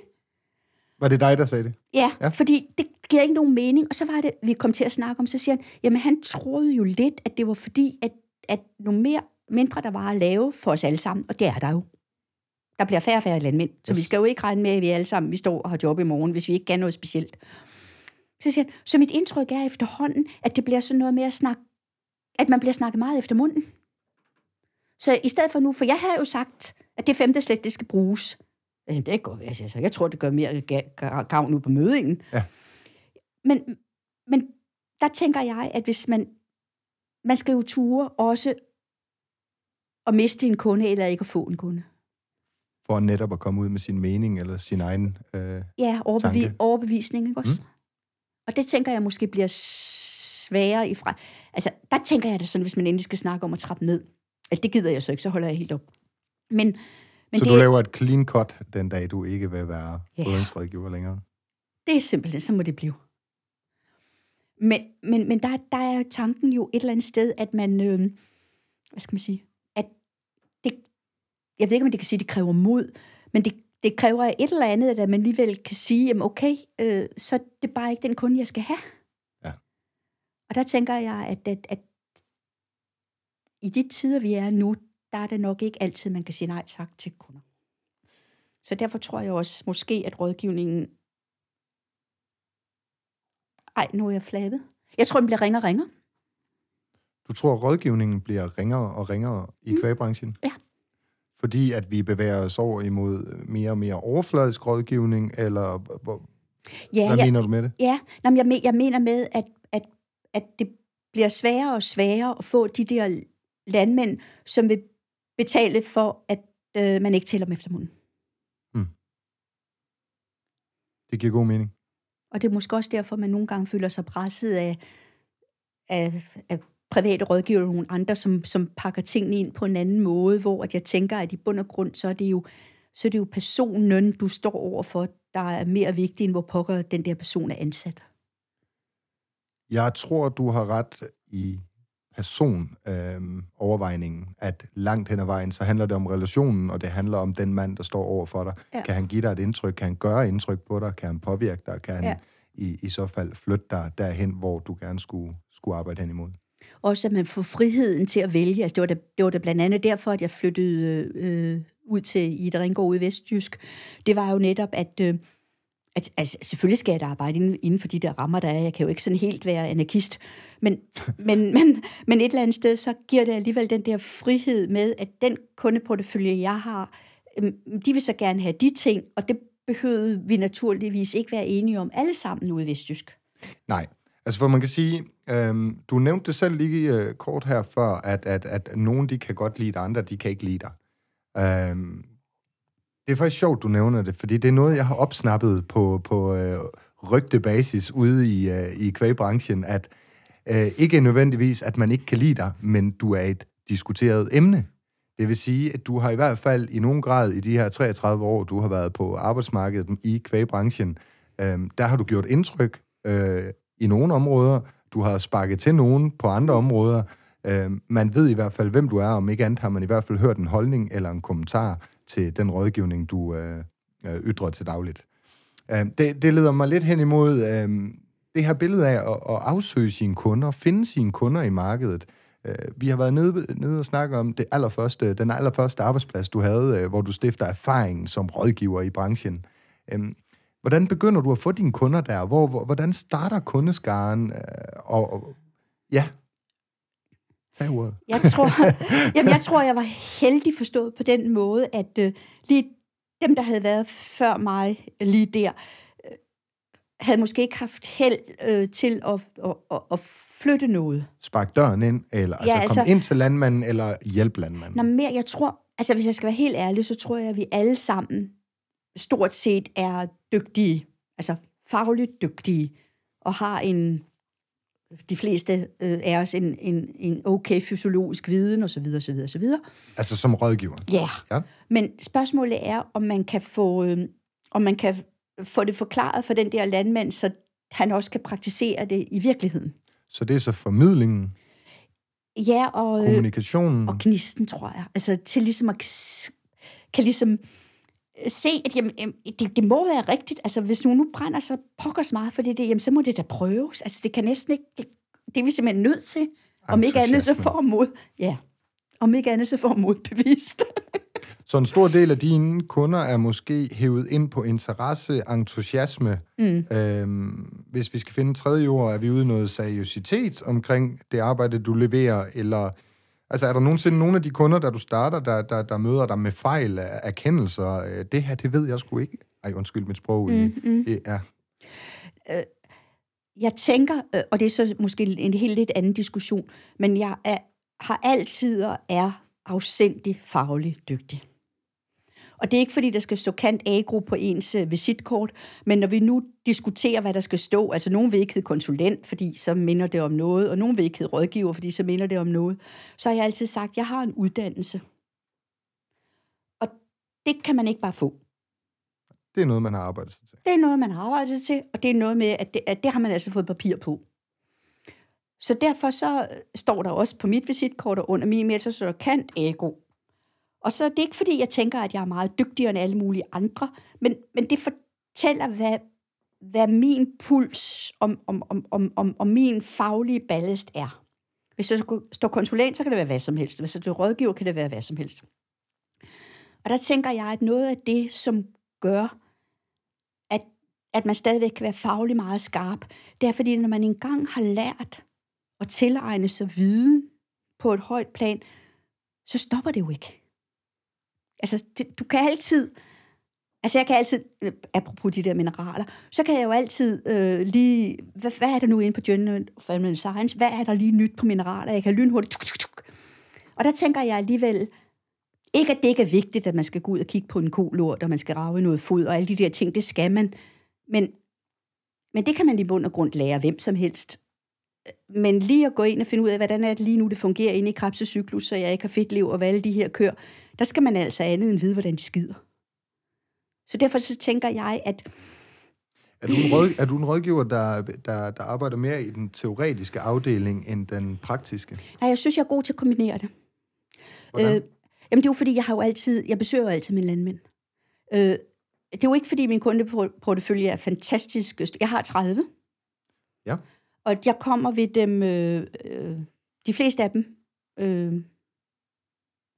Var det dig, der sagde det? Ja, ja, fordi det giver ikke nogen mening. Og så var det, vi kom til at snakke om, så siger han, jamen han troede jo lidt, at det var fordi, at, at nogle mere, mindre der var at lave for os alle sammen, og det er der jo. Der bliver færre og færre landmænd, så yes. vi skal jo ikke regne med, at vi alle sammen vi står og har job i morgen, hvis vi ikke kan noget specielt. Så siger han, så mit indtryk er efterhånden, at det bliver sådan noget med at snakke, at man bliver snakket meget efter munden. Så i stedet for nu, for jeg har jo sagt, at det femte slet, det skal bruges. Det går, jeg siger så. Jeg tror, det gør mere gavn ud på mødingen. Ja. Men, men der tænker jeg, at hvis man, man skal jo ture også at miste en kunde, eller ikke at få en kunde. For netop at komme ud med sin mening, eller sin egen øh, Ja, overbevi- tanke. overbevisning, ikke også? Mm. Og det tænker jeg måske bliver sværere ifra. Altså, der tænker jeg det sådan, hvis man endelig skal snakke om at trappe ned. Altså, det gider jeg så ikke, så holder jeg helt op. Men men så det, du laver et clean cut den dag, du ikke vil være ja, rådgiver længere? Det er simpelthen, så må det blive. Men, men, men der, der er tanken jo et eller andet sted, at man, øh, hvad skal man sige, at det, jeg ved ikke, om det kan sige, at det kræver mod, men det, det kræver et eller andet, at man alligevel kan sige, jamen okay, øh, så det er bare ikke den kunde, jeg skal have. Ja. Og der tænker jeg, at, at, at i de tider, vi er nu, der er det nok ikke altid, man kan sige nej tak til kunder. Så derfor tror jeg også måske, at rådgivningen... Ej, nu er jeg flabet. Jeg tror, den bliver ringere og ringere. Du tror, at rådgivningen bliver ringere og ringere i mm. kvægbranchen? Ja. Fordi at vi bevæger os over imod mere og mere overfladisk rådgivning, eller Ja, hvad jeg, mener du med det? Ja, Nå, men jeg, jeg mener med, at, at, at det bliver sværere og sværere at få de der landmænd, som vil betale for, at øh, man ikke tæller dem efter munden. Det giver god mening. Og det er måske også derfor, man nogle gange føler sig presset af, af, af private rådgiver og nogle andre, som, som pakker tingene ind på en anden måde, hvor at jeg tænker, at i bund og grund, så er det jo, så er det jo personen, du står overfor, der er mere vigtig, end hvor pokker den der person er ansat. Jeg tror, du har ret i person øh, overvejningen, at langt hen ad vejen, så handler det om relationen, og det handler om den mand, der står over for dig. Ja. Kan han give dig et indtryk? Kan han gøre indtryk på dig? Kan han påvirke dig? Kan han Ja. i, i så fald flytte dig derhen, hvor du gerne skulle, skulle arbejde hen imod? Også at man får friheden til at vælge. Altså, det, var da, det var da blandt andet derfor, at jeg flyttede øh, ud til Ida Ringgaard ude i Vestjysk. Det var jo netop, at, øh, at altså, selvfølgelig skal jeg da arbejde inden, inden for de der rammer, der er. Jeg kan jo ikke sådan helt være anarkist. Men, men, men, men et eller andet sted, så giver det alligevel den der frihed med, at den kundeportefølje, jeg har, øh, de vil så gerne have de ting, og det behøvede vi naturligvis ikke være enige om alle sammen ude i Vestjysk. Nej, altså for man kan sige, øhm, du nævnte det selv lige øh, kort her før, at, at, at nogen de kan godt lide dig, andre de kan ikke lide dig. Øhm, det er faktisk sjovt, du nævner det, fordi det er noget, jeg har opsnappet på, på øh, rygtebasis ude i, øh, i kvægbranchen, at øh, ikke nødvendigvis, at man ikke kan lide dig, men du er et diskuteret emne. Det vil sige, at du har i hvert fald i nogen grad i de her 33 år, du har været på arbejdsmarkedet i kvægbranchen, øh, der har du gjort indtryk øh, i nogle områder. Du har sparket til nogen på andre områder. Øh, man ved i hvert fald, hvem du er. Om ikke andet har man i hvert fald hørt en holdning eller en kommentar til den rådgivning, du øh, øh, ytrer til dagligt. Øh, det, det leder mig lidt hen imod øh, det her billede af at, at afsøge sine kunder, finde sine kunder i markedet. Øh, vi har været nede, nede og snakke om det allerførste, den allerførste arbejdsplads, du havde, øh, hvor du stifter erfaringen som rådgiver i branchen. Øh, hvordan begynder du at få dine kunder der? Hvor, hvor, hvordan starter kundeskaren? Øh, og, og, ja, tag ordet. Jeg tror, jamen, jeg tror, jeg var heldig forstået på den måde, at øh, lige dem, der havde været før mig lige der, øh, havde måske ikke haft held øh, til at, at, at, at flytte noget. Spark døren ind, eller altså, altså- komme ind til landmanden, eller hjælpe landmanden. Nå, mere, jeg tror, altså hvis jeg skal være helt ærlig, så tror jeg, at vi alle sammen stort set er dygtige, altså fagligt dygtige, og har en, de fleste øh, af os en, en, en okay fysiologisk viden, osv., osv., osv. Altså som rådgiver. Ja. Ja. Men spørgsmålet er, om man kan få, øh, om man kan få det forklaret for den der landmand, så han også kan praktisere det i virkeligheden. Så det er så formidlingen, Ja, og, øh, kommunikationen. og gnisten, tror jeg. Altså til ligesom at kan ligesom se, at jamen, jamen, det, det må være rigtigt. Altså hvis nu, nu brænder så pokkers meget for det, det, jamen så må det da prøves. Altså det kan næsten ikke, det, det er vi simpelthen nødt til. Om ikke andet så får mod, ja, om ikke andet så får modbevist. Så en stor del af dine kunder er måske hævet ind på interesse, entusiasme. Mm. Øhm, hvis vi skal finde tredje ord, er vi ude i noget seriøsitet omkring det arbejde, du leverer, eller altså er der nogensinde nogle af de kunder, der du starter, der, der, der møder dig med fejl af erkendelser? Øh, Det her, det ved jeg sgu ikke. Ej, undskyld mit sprog. Mm, mm. Det er, jeg tænker, øh, og det er så måske en helt lidt anden diskussion, men jeg er, har altid og er afsindig fagligt dygtig. Og det er ikke, fordi der skal stå kant agro på ens øh, visitkort, men når vi nu diskuterer, hvad der skal stå, altså nogen vil ikke hedde konsulent, fordi så minder det om noget, og nogen vil ikke hedde rådgiver, fordi så minder det om noget, så har jeg altid sagt, at jeg har en uddannelse. Og det kan man ikke bare få. det er noget, man har arbejdet sig til. Det er noget, man har arbejdet til, og det er noget med, at det, at det har man altså fået papir på. Så derfor så øh, står der også på mit visitkort og under min mail, så står der kant ego. Og så er det ikke, fordi jeg tænker, at jeg er meget dygtigere end alle mulige andre, men, men det fortæller, hvad, hvad min puls om, om, om, om, om, om min faglige ballast er. Hvis jeg står konsulent, så kan det være hvad som helst. Hvis jeg står rådgiver, kan det være hvad som helst. Og der tænker jeg, at noget af det, som gør, at, at man stadigvæk kan være faglig meget skarp, det er fordi, når man engang har lært at tilegne sig viden på et højt plan, så stopper det jo ikke. Altså, det, du kan altid... Altså, jeg kan altid, øh, apropos de der mineraler, så kan jeg jo altid øh, lige... Hvad, hvad er der nu inde på Journal of Animal Science? Hvad er der lige nyt på mineraler? Jeg kan lynhurtigt... Tuk, tuk, tuk. Og der tænker jeg alligevel... Ikke, at det ikke er vigtigt, at man skal gå ud og kigge på en kolort, og man skal rave noget fod, og alle de der ting, det skal man. Men, men det kan man i bund og grund lære hvem som helst. Men lige at gå ind og finde ud af, hvordan er det lige nu, det fungerer inde i krebsecyklus, så jeg ikke har fedtliv og hvad alle de her kører, der skal man altså andet end vide, hvordan de skider. Så derfor så tænker jeg, at... Er du en, råd, er du en rådgiver, der, der, der arbejder mere i den teoretiske afdeling end den praktiske? Nej, jeg synes, jeg er god til at kombinere det. Hvordan? Øh, jamen, det er jo fordi, jeg har jo altid, jeg besøger jo altid mine landmænd. Øh, det er jo ikke fordi, min kundeportefølje er fantastisk. Jeg har 30. Ja. Og jeg kommer ved dem, øh, øh, de fleste af dem, øh,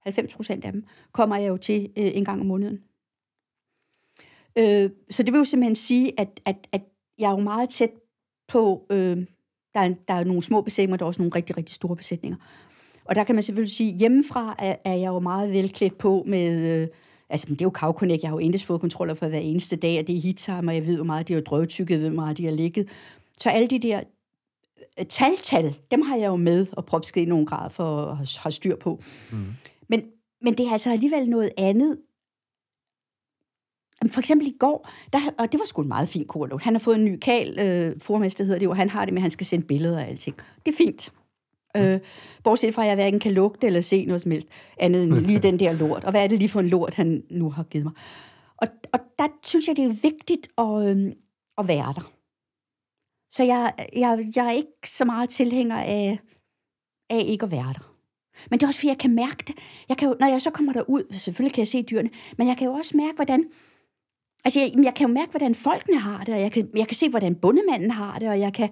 90 procent af dem, kommer jeg jo til øh, en gang om måneden. Øh, så det vil jo simpelthen sige, at, at, at jeg er jo meget tæt på, øh, der, er, der er nogle små besætninger, der er også nogle rigtig, rigtig store besætninger. Og der kan man selvfølgelig sige, at hjemmefra er, er jeg jo meget velklædt på med... Øh, altså, det er jo kavkonek, jeg har jo indesfodkontroller for hver eneste dag, og det er hittime, og jeg ved, hvor meget de har drøvtykket, jeg ved, hvor meget de har ligget. Så alle de der øh, tal-tal, dem har jeg jo med og propsket i nogen grad for at have styr på. Mm. Men, men det er altså alligevel noget andet. For eksempel i går, der, og det var sgu en meget fin korlov. Han har fået en ny kal, øh, formester hedder det, og han har det med, at han skal sende billeder og alting. Det er fint. Øh, bortset fra, at jeg hverken kan lugte eller se noget som helst, andet end lige den der lort. Og hvad er det lige for en lort, han nu har givet mig? Og, og der synes jeg, det er vigtigt at, øh, at være der. Så jeg, jeg, jeg er ikke så meget tilhænger af, af ikke at være der. Men det er også, fordi jeg kan mærke det. Jeg kan jo, når jeg så kommer derud, selvfølgelig kan jeg se dyrene, men jeg kan jo også mærke, hvordan... Altså, jeg, jeg kan jo mærke, hvordan folkene har det, og jeg kan, jeg kan se, hvordan bundemanden har det, og jeg kan...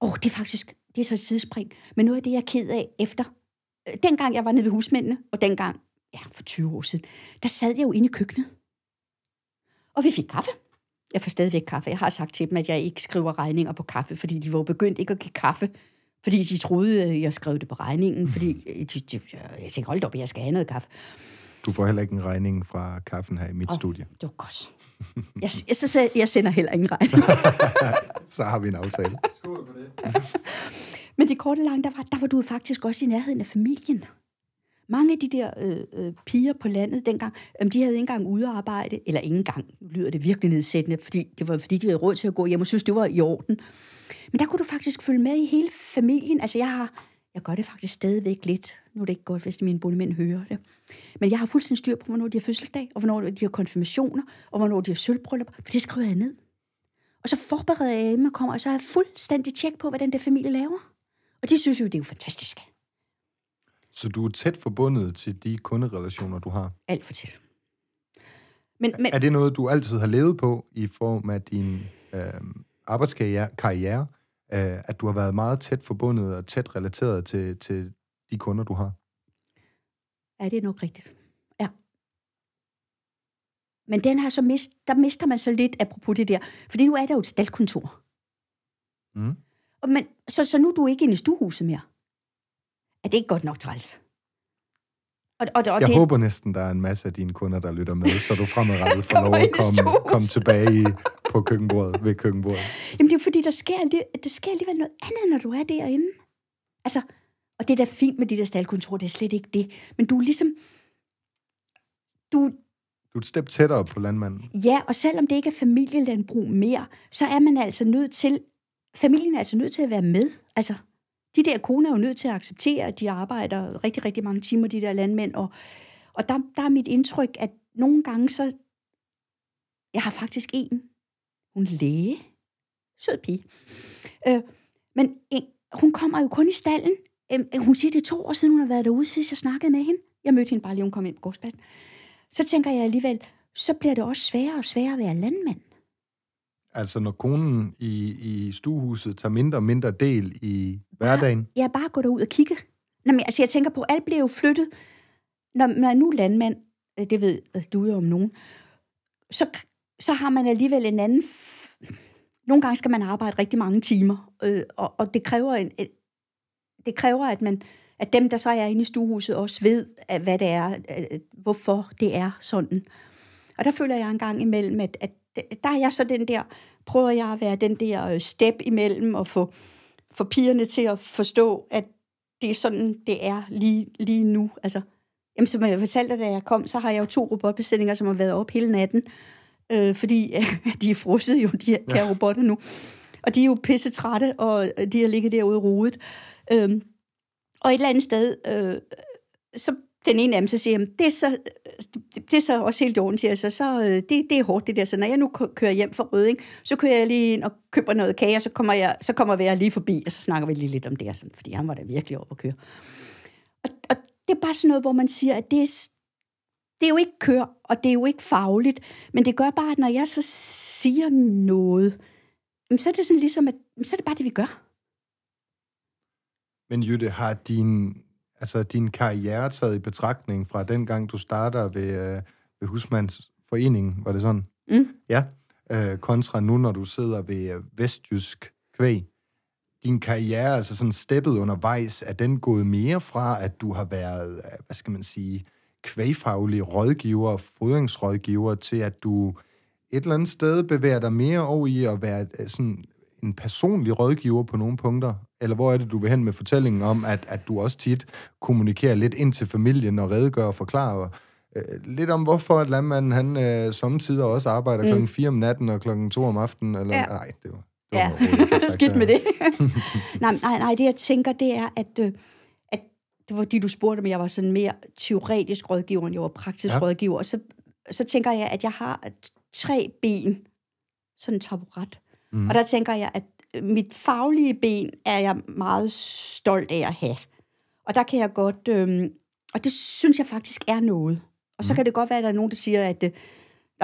Åh, oh, det er faktisk... Det er så et sidespring. Men noget af det, jeg er ked af efter... Øh, dengang jeg var nede ved husmændene, og dengang, ja, for 20 år siden, der sad jeg jo inde i køkkenet. Og vi fik kaffe. Jeg får stadigvæk kaffe. Jeg har sagt til dem, at jeg ikke skriver regninger på kaffe, fordi de var begyndt ikke at give kaffe fordi de troede, at jeg skrev det på regningen, fordi de, de, jeg tænkte, hold op, jeg skal have noget kaffe. Du får heller ikke en regning fra kaffen her i mit oh, studie. Det var godt. Jeg, jeg, så, jeg sender heller ingen regning. så har vi en aftale. Skål på det. Men det korte lange, der var, der var du faktisk også i nærheden af familien. Mange af de der øh, øh, piger på landet dengang, øh, de havde ikke engang udarbejdet, eller ikke engang, nu lyder det virkelig nedsættende, fordi det var fordi, de havde råd til at gå hjem og synes, det var i orden. Men der kunne du faktisk følge med i hele familien. Altså jeg har, jeg gør det faktisk stadigvæk lidt. Nu er det ikke godt, hvis mine bondemænd hører det. Men jeg har fuldstændig styr på, hvornår de har fødselsdag, og hvornår de har konfirmationer, og hvornår de har sølvbryllup, for det skriver jeg ned. Og så forbereder jeg dem og kommer, og så har jeg fuldstændig tjek på, hvad den der familie laver. Og de synes jo, det er jo fantastisk. Så du er tæt forbundet til de kunderelationer, du har? Alt for tæt. Men, men, er det noget, du altid har levet på i form af din øh, arbejdskarriere, karriere, øh, at du har været meget tæt forbundet og tæt relateret til, til de kunder, du har? Ja, det er nok rigtigt. Ja. Men den har så mist, der mister man så lidt, apropos det der, fordi nu er der jo et staldkontor. Mm. Og men, så, så nu er du ikke inde i stuehuset mere. Er det ikke godt nok træls? Og, og, og jeg det... håber næsten, der er en masse af dine kunder, der lytter med, så du fremadrettet får lov at komme, komme tilbage i, på køkkenbordet, ved køkkenbordet. Jamen det er fordi, der sker, der sker alligevel noget andet, når du er derinde. Altså, og det er da fint med de der staldkontor, det er slet ikke det. Men du er ligesom... Du, du er et step tættere på landmanden. Ja, og selvom det ikke er familielandbrug mere, så er man altså nødt til... Familien er altså nødt til at være med. Altså, de der koner er jo nødt til at acceptere, at de arbejder rigtig, rigtig mange timer, de der landmænd. Og, og der, der er mit indtryk, at nogle gange så... Jeg har faktisk en, hun er læge, sød pige. Øh, men en, hun kommer jo kun i stallen. Øh, hun siger, det er to år siden, hun har været derude, siden jeg snakkede med hende. Jeg mødte hende bare lige, hun kom ind på gårdspladsen. Så tænker jeg alligevel, så bliver det også sværere og sværere at være landmand. Altså når konen i, i stuehuset tager mindre og mindre del i, hverdagen? Ja, bare gå derud og kigge. Nå, men, altså, jeg tænker på, alt bliver jo flyttet. Når man er nu landmand, øh, det ved øh, du jo om nogen, så, så har man alligevel en anden... f- Nogle gange skal man arbejde rigtig mange timer, øh, og, og det kræver en, et, det kræver, at man at dem, der så er inde i stuehuset, også ved, at, hvad det er, at, hvorfor det er sådan. Og der føler jeg en gang imellem, at, at der er jeg så den der, prøver jeg at være den der øh, step imellem og få, få pigerne til at forstå, at det er sådan, det er lige, lige nu. Altså, jamen, som jeg fortalte dig, da jeg kom, så har jeg jo to robotbestillinger, som har været op hele natten, øh, fordi øh, de er frosset jo, de her kære robotter nu. Og de er jo pisse trætte, og de har ligget derude i rodet. Øhm, og et eller andet sted, øh, så den ene af dem så siger, jeg, det er så, det, det er så også helt i orden, siger så, så øh, det, det er hårdt det der, så når jeg nu kø- kører hjem fra Røding, så kører jeg lige ind og køber noget kage, og så kommer, jeg, så kommer jeg lige forbi, og så snakker vi lige lidt om det, sådan, fordi han var da virkelig op at køre. Og, og det er bare sådan noget, hvor man siger, at det er, det er jo ikke kør, og det er jo ikke fagligt, men det gør bare, at når jeg så siger noget, så er det sådan ligesom, at så er det bare det, vi gør. Men Jytte, har din, altså din karriere taget i betragtning fra den gang, du starter ved, øh, ved Husmandsforeningen, var det sådan? Mm. Ja. Øh, kontra nu, når du sidder ved øh, Vestjysk Kvæg. Din karriere, altså sådan steppet undervejs, er den gået mere fra, at du har været, øh, hvad skal man sige, kvægfaglig rådgiver, fodringsrådgiver, til at du et eller andet sted bevæger dig mere over i at være øh, sådan en personlig rådgiver på nogle punkter? Eller hvor er det, du vil hen med fortællingen om, at, at du også tit kommunikerer lidt ind til familien og redegør og forklarer øh, lidt om, hvorfor at landmanden han øh, samtidig også arbejder mm. klokken 4 om natten og klokken 2 om aftenen? Eller, Ja. Nej, det var, det var Ja, skidt med der. det. nej, nej, nej, det jeg tænker, det er, at, øh, at det var fordi, du spurgte, om jeg var sådan mere teoretisk rådgiver, end jeg var praktisk Ja. rådgiver. Og så, så tænker jeg, at jeg har tre ben, sådan en taburet. Mm. Og der tænker jeg, at mit faglige ben er jeg meget stolt af at have. Og der kan jeg godt, øh, og det synes jeg faktisk er noget. Og så Mhm. kan det godt være, at der er nogen, der siger, at øh,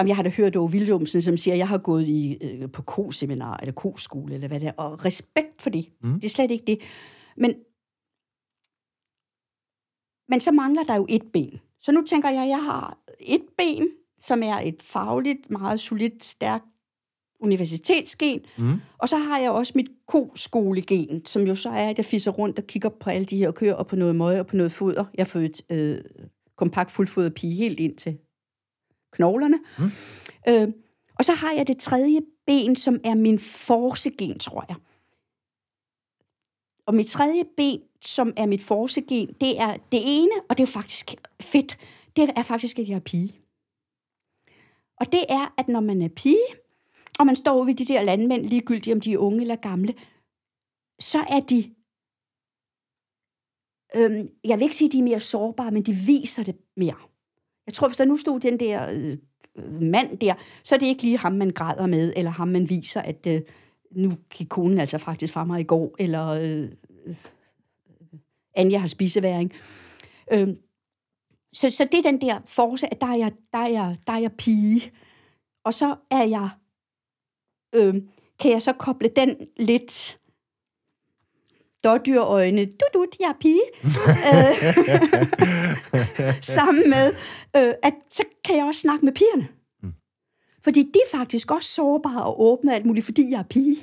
jeg har da hørt Ove Williamsen, som siger, at jeg har gået i, øh, på ko-seminar, eller ko-skole, eller hvad det er, og respekt for det. Mm. Det er slet ikke det. Men, men så mangler der jo et ben. Så nu tænker jeg, at jeg har et ben, som er et fagligt, meget solidt, stærkt universitetsgen, Mm. og så har jeg også mit ko-skolegen, som jo så er, at jeg fisser rundt og kigger på alle de her køer, og på noget møg og på noget foder. Jeg har fået øh, kompakt fuldfodet pige helt ind til knoglerne. Mm. Øh, og så har jeg det tredje ben, som er min forcegen, tror jeg. Og mit tredje ben, som er mit forcegen, det er det ene, og det er faktisk fedt, det er faktisk, at jeg er pige. Og det er, at når man er pige, og man står ved de der landmænd, ligegyldigt om de er unge eller gamle, så er de, øhm, jeg vil ikke sige, at de er mere sårbare, men de viser det mere. Jeg tror, hvis der nu stod den der øh, mand der, så er det ikke lige ham, man græder med, eller ham, man viser, at øh, nu gik konen altså faktisk fra mig i går, eller øh, Anja har spiseværing. Øh, så, så det er den der force, at der er jeg, der er jeg, der er jeg pige. Og så er jeg, øh, kan jeg så koble den lidt dårdyrøjne, du du, jeg er pige, øh, sammen med, øh, at så kan jeg også snakke med pigerne. Mm. Fordi de er faktisk også sårbare og åbne alt muligt, fordi jeg er pige.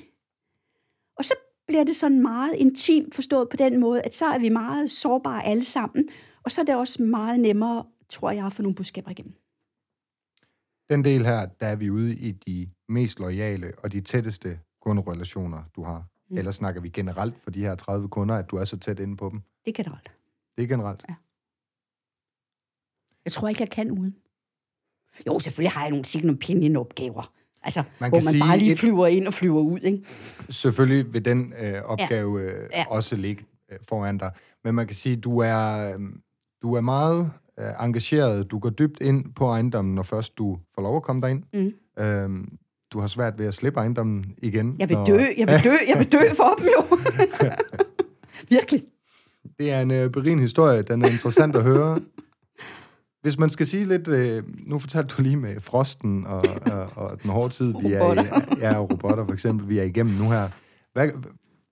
Bliver det sådan meget intimt forstået på den måde, at så er vi meget sårbare alle sammen, og så er det også meget nemmere, tror jeg, at få nogle budskaber igennem. Den del her, der er vi ude i de mest loyale og de tætteste kunderelationer, du har. Mm. Eller snakker vi generelt for de her 30 kunder, at du er så tæt inde på dem? Det det aldrig. Det er generelt. Jeg tror ikke, jeg kan uden. Jo, selvfølgelig har jeg nogle second opinion opgaver. Altså, Man hvor man sige bare lige et- flyver ind og flyver ud, ikke? Selvfølgelig vil den øh, opgave øh, Ja. også ligge øh, foran dig. Men man kan sige, du er, øh, du er meget øh, engageret. Du går dybt ind på ejendommen, når først du får lov at komme derind. Mm. Øhm, du har svært ved at slippe ejendommen igen. Jeg vil når- dø, jeg vil dø, jeg vil dø for dem jo. Virkelig. Det er en øh, berigende historie. Den er interessant at høre. Hvis man skal sige lidt... Øh, nu fortalte du lige med frosten og, og, og den hårde tid, vi er i. Robotter. Ja, robotter for eksempel, vi er igennem nu her. Hvad,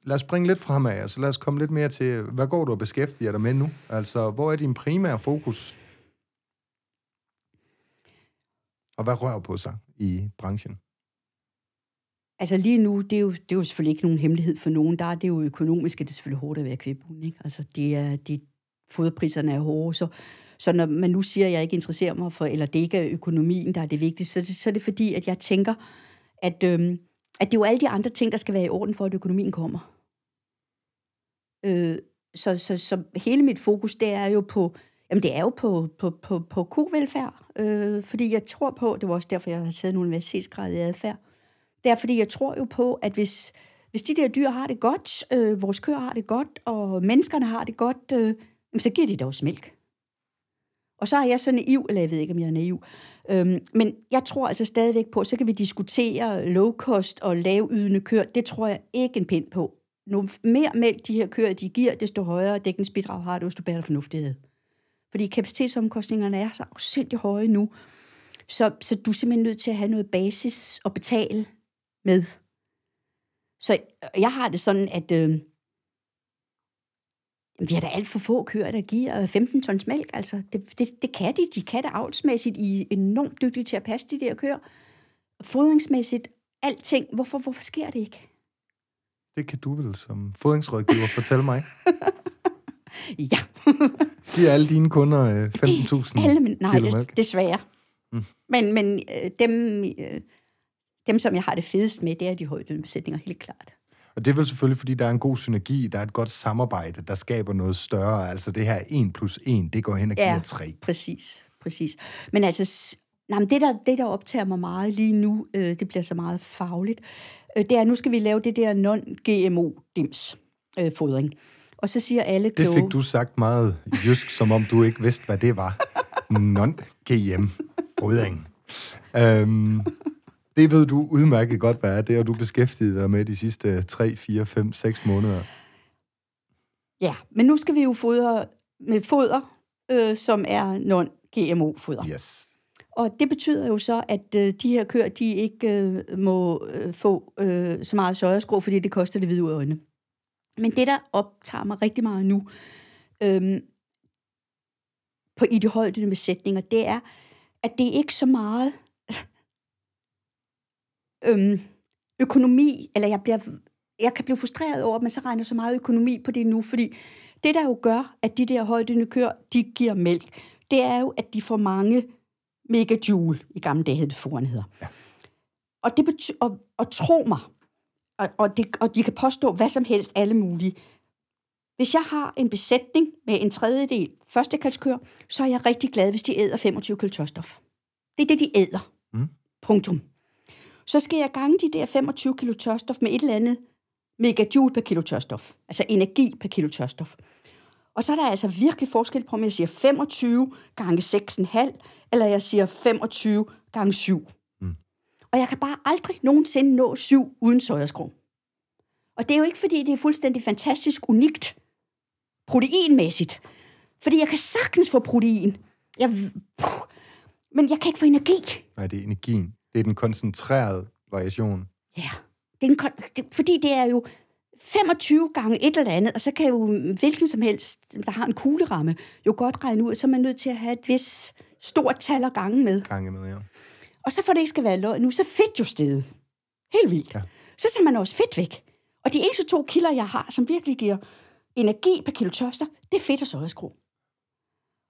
lad os springe lidt fremad, og så lad os komme lidt mere til, hvad går du og beskæftiger dig med nu? Altså, hvor er din primære fokus? Og hvad rører på sig i branchen? Altså lige nu, det er, jo, det er jo selvfølgelig ikke nogen hemmelighed for nogen. Der er det jo økonomisk, at det er selvfølgelig hårdt at være kvægbund. Ikke? Altså det er, det, foderpriserne er hårde, så, så når man nu siger, at jeg ikke interesserer mig for, eller det ikke er økonomien, der er det vigtige, så, så er det fordi, at jeg tænker, at, øhm, at det er jo alle de andre ting, der skal være i orden for, at økonomien kommer. Øh, så, så, så hele mit fokus, det er jo på, jamen det er jo på, på, på, på kovelfærd, øh, fordi jeg tror på, det var også derfor, jeg har taget en universitetsgrad i adfærd, det er, fordi jeg tror jo på, at hvis, hvis de der dyr har det godt, øh, vores køer har det godt, og menneskerne har det godt, øh, så giver de dog mælk. Og så er jeg så naiv, eller jeg ved ikke, om jeg er naiv, øhm, men jeg tror altså stadigvæk på, så kan vi diskutere low cost og lavydende køer. Det tror jeg ikke en pind på. Nu mere mælk de her køer, de giver, desto højere dækningsbidrag har du, desto bedre fornuftighed. Fordi kapacitetsomkostningerne er så afsindig høje nu. Så, så du er simpelthen nødt til at have noget basis at betale med. Så jeg har det sådan, at øh, vi har da alt for få køer, der giver 15 tons mælk. Altså, det, det, det kan de. De kan det avlsmæssigt. I er enormt dygtige til at passe de der køer. Fodringsmæssigt, alting. Hvorfor, hvorfor sker det ikke? Det kan du vel som fodringsrådgiver fortælle mig. ja. Giver alle dine kunder 15.000 alle, men, Nej, kilo mælk? desværre. Mm. Men, men øh, dem, øh, dem, som jeg har det fedest med, det er de højdende besætninger, helt klart. Og det er vel selvfølgelig, fordi der er en god synergi, der er et godt samarbejde, der skaber noget større. Altså det her 1 plus 1, det går hen og giver ja, 3. præcis, præcis. Men altså, nej, men det, der, det, der optager mig meget lige nu, øh, det bliver så meget fagligt, øh, det er, at nu skal vi lave det der non-GMO-dims øh, fodring. Og så siger alle kloge... Det fik du sagt meget jysk, som om du ikke vidste, hvad det var. Non-GM-fodring. Øhm, det ved du udmærket godt, hvad er. Det har du beskæftiget dig med de sidste 3, 4, 5, 6 måneder. Ja, men nu skal vi jo fodre med foder, øh, som er non-GMO-foder. Yes. Og det betyder jo så, at øh, de her køer, de ikke øh, må øh, få øh, så meget søjerskrå, fordi det koster det hvide ud af øjnene. Men det, der optager mig rigtig meget nu, øh, på i de højde besætninger, det er, at det er ikke så meget øhm, økonomi, eller jeg, bliver, jeg kan blive frustreret over, at man så regner så meget økonomi på det nu, fordi det, der jo gør, at de der højdende køer, de giver mælk, det er jo, at de får mange megajoule, i gamle dage hed det foran Ja. Og, det betyder, og, og tro mig, og, og, det, og de kan påstå hvad som helst, alle mulige. Hvis jeg har en besætning med en tredjedel førstekaldskør, så er jeg rigtig glad, hvis de æder 25 kg tørstof. Det er det, de æder. Mm. Punktum så skal jeg gange de der 25 kilo tørstof med et eller andet megajoule per kilo tørstof. Altså energi per kilo tørstof. Og så er der altså virkelig forskel på, om jeg siger 25 gange 6,5, eller jeg siger 25 gange 7. Mm. Og jeg kan bare aldrig nogensinde nå 7 uden søjerskrå. Og det er jo ikke, fordi det er fuldstændig fantastisk unikt proteinmæssigt. Fordi jeg kan sagtens få protein. Jeg, men jeg kan ikke få energi. Nej, det er energien. Det er den koncentrerede variation. Ja, det er en, det, fordi det er jo 25 gange et eller andet, og så kan jo hvilken som helst, der har en kugleramme, jo godt regne ud, så er man nødt til at have et vis stort tal og gange med. Gange med, ja. Og så for det ikke skal være løgn nu, så fedt jo stedet. Helt vildt. Ja. Så tager man også fedt væk. Og de eneste to kilder, jeg har, som virkelig giver energi per kilo tørster, det er fedt og sojaskrå.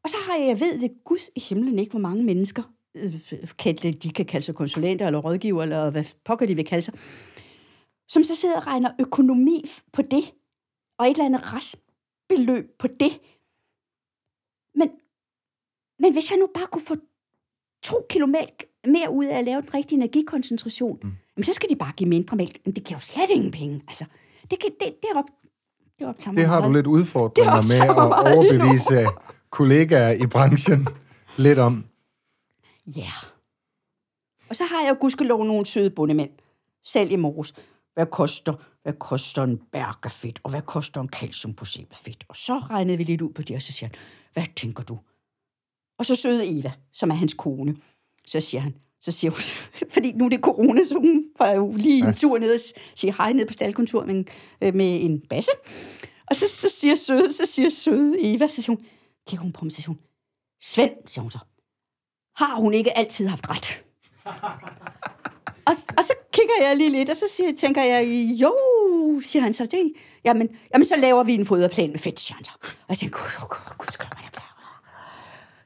Og så har jeg, jeg ved ved Gud i himlen ikke, hvor mange mennesker, Øh, de kan kalde sig konsulenter eller rådgiver, eller hvad pokker de vil kalde sig, som så sidder og regner økonomi på det, og et eller andet restbeløb på det. Men, men hvis jeg nu bare kunne få to kilo mælk mere ud af at lave den rigtige energikoncentration, mm. jamen, så skal de bare give mindre mælk. Men det giver jo slet ingen penge. Altså, det, det, det, er op, det, op det har meget. du lidt udfordringer med at overbevise kollegaer i branchen lidt om. Ja. Yeah. Og så har jeg jo gudskelov nogle søde bundemænd. Selv i morges. Hvad koster, hvad koster en fedt, og hvad koster en fedt? Og så regnede vi lidt ud på det, og så siger han, hvad tænker du? Og så søde Eva, som er hans kone, så siger han, Så siger hun, fordi nu er det corona, så hun var jo lige en tur ned og sige hej ned på staldkontoret med, en- øh, med en basse. Og så, så siger søde, så siger søde Eva, så siger hun, kigger hun på mig, så siger hun, Svend, siger hun så, har hun ikke altid haft ret? og, og så kigger jeg lige lidt, og så siger, tænker jeg, jo, siger han så, det, jamen, jamen, så laver vi en foderplan med fedt, siger han så. Og jeg tænker, gud, gud, gud, gud,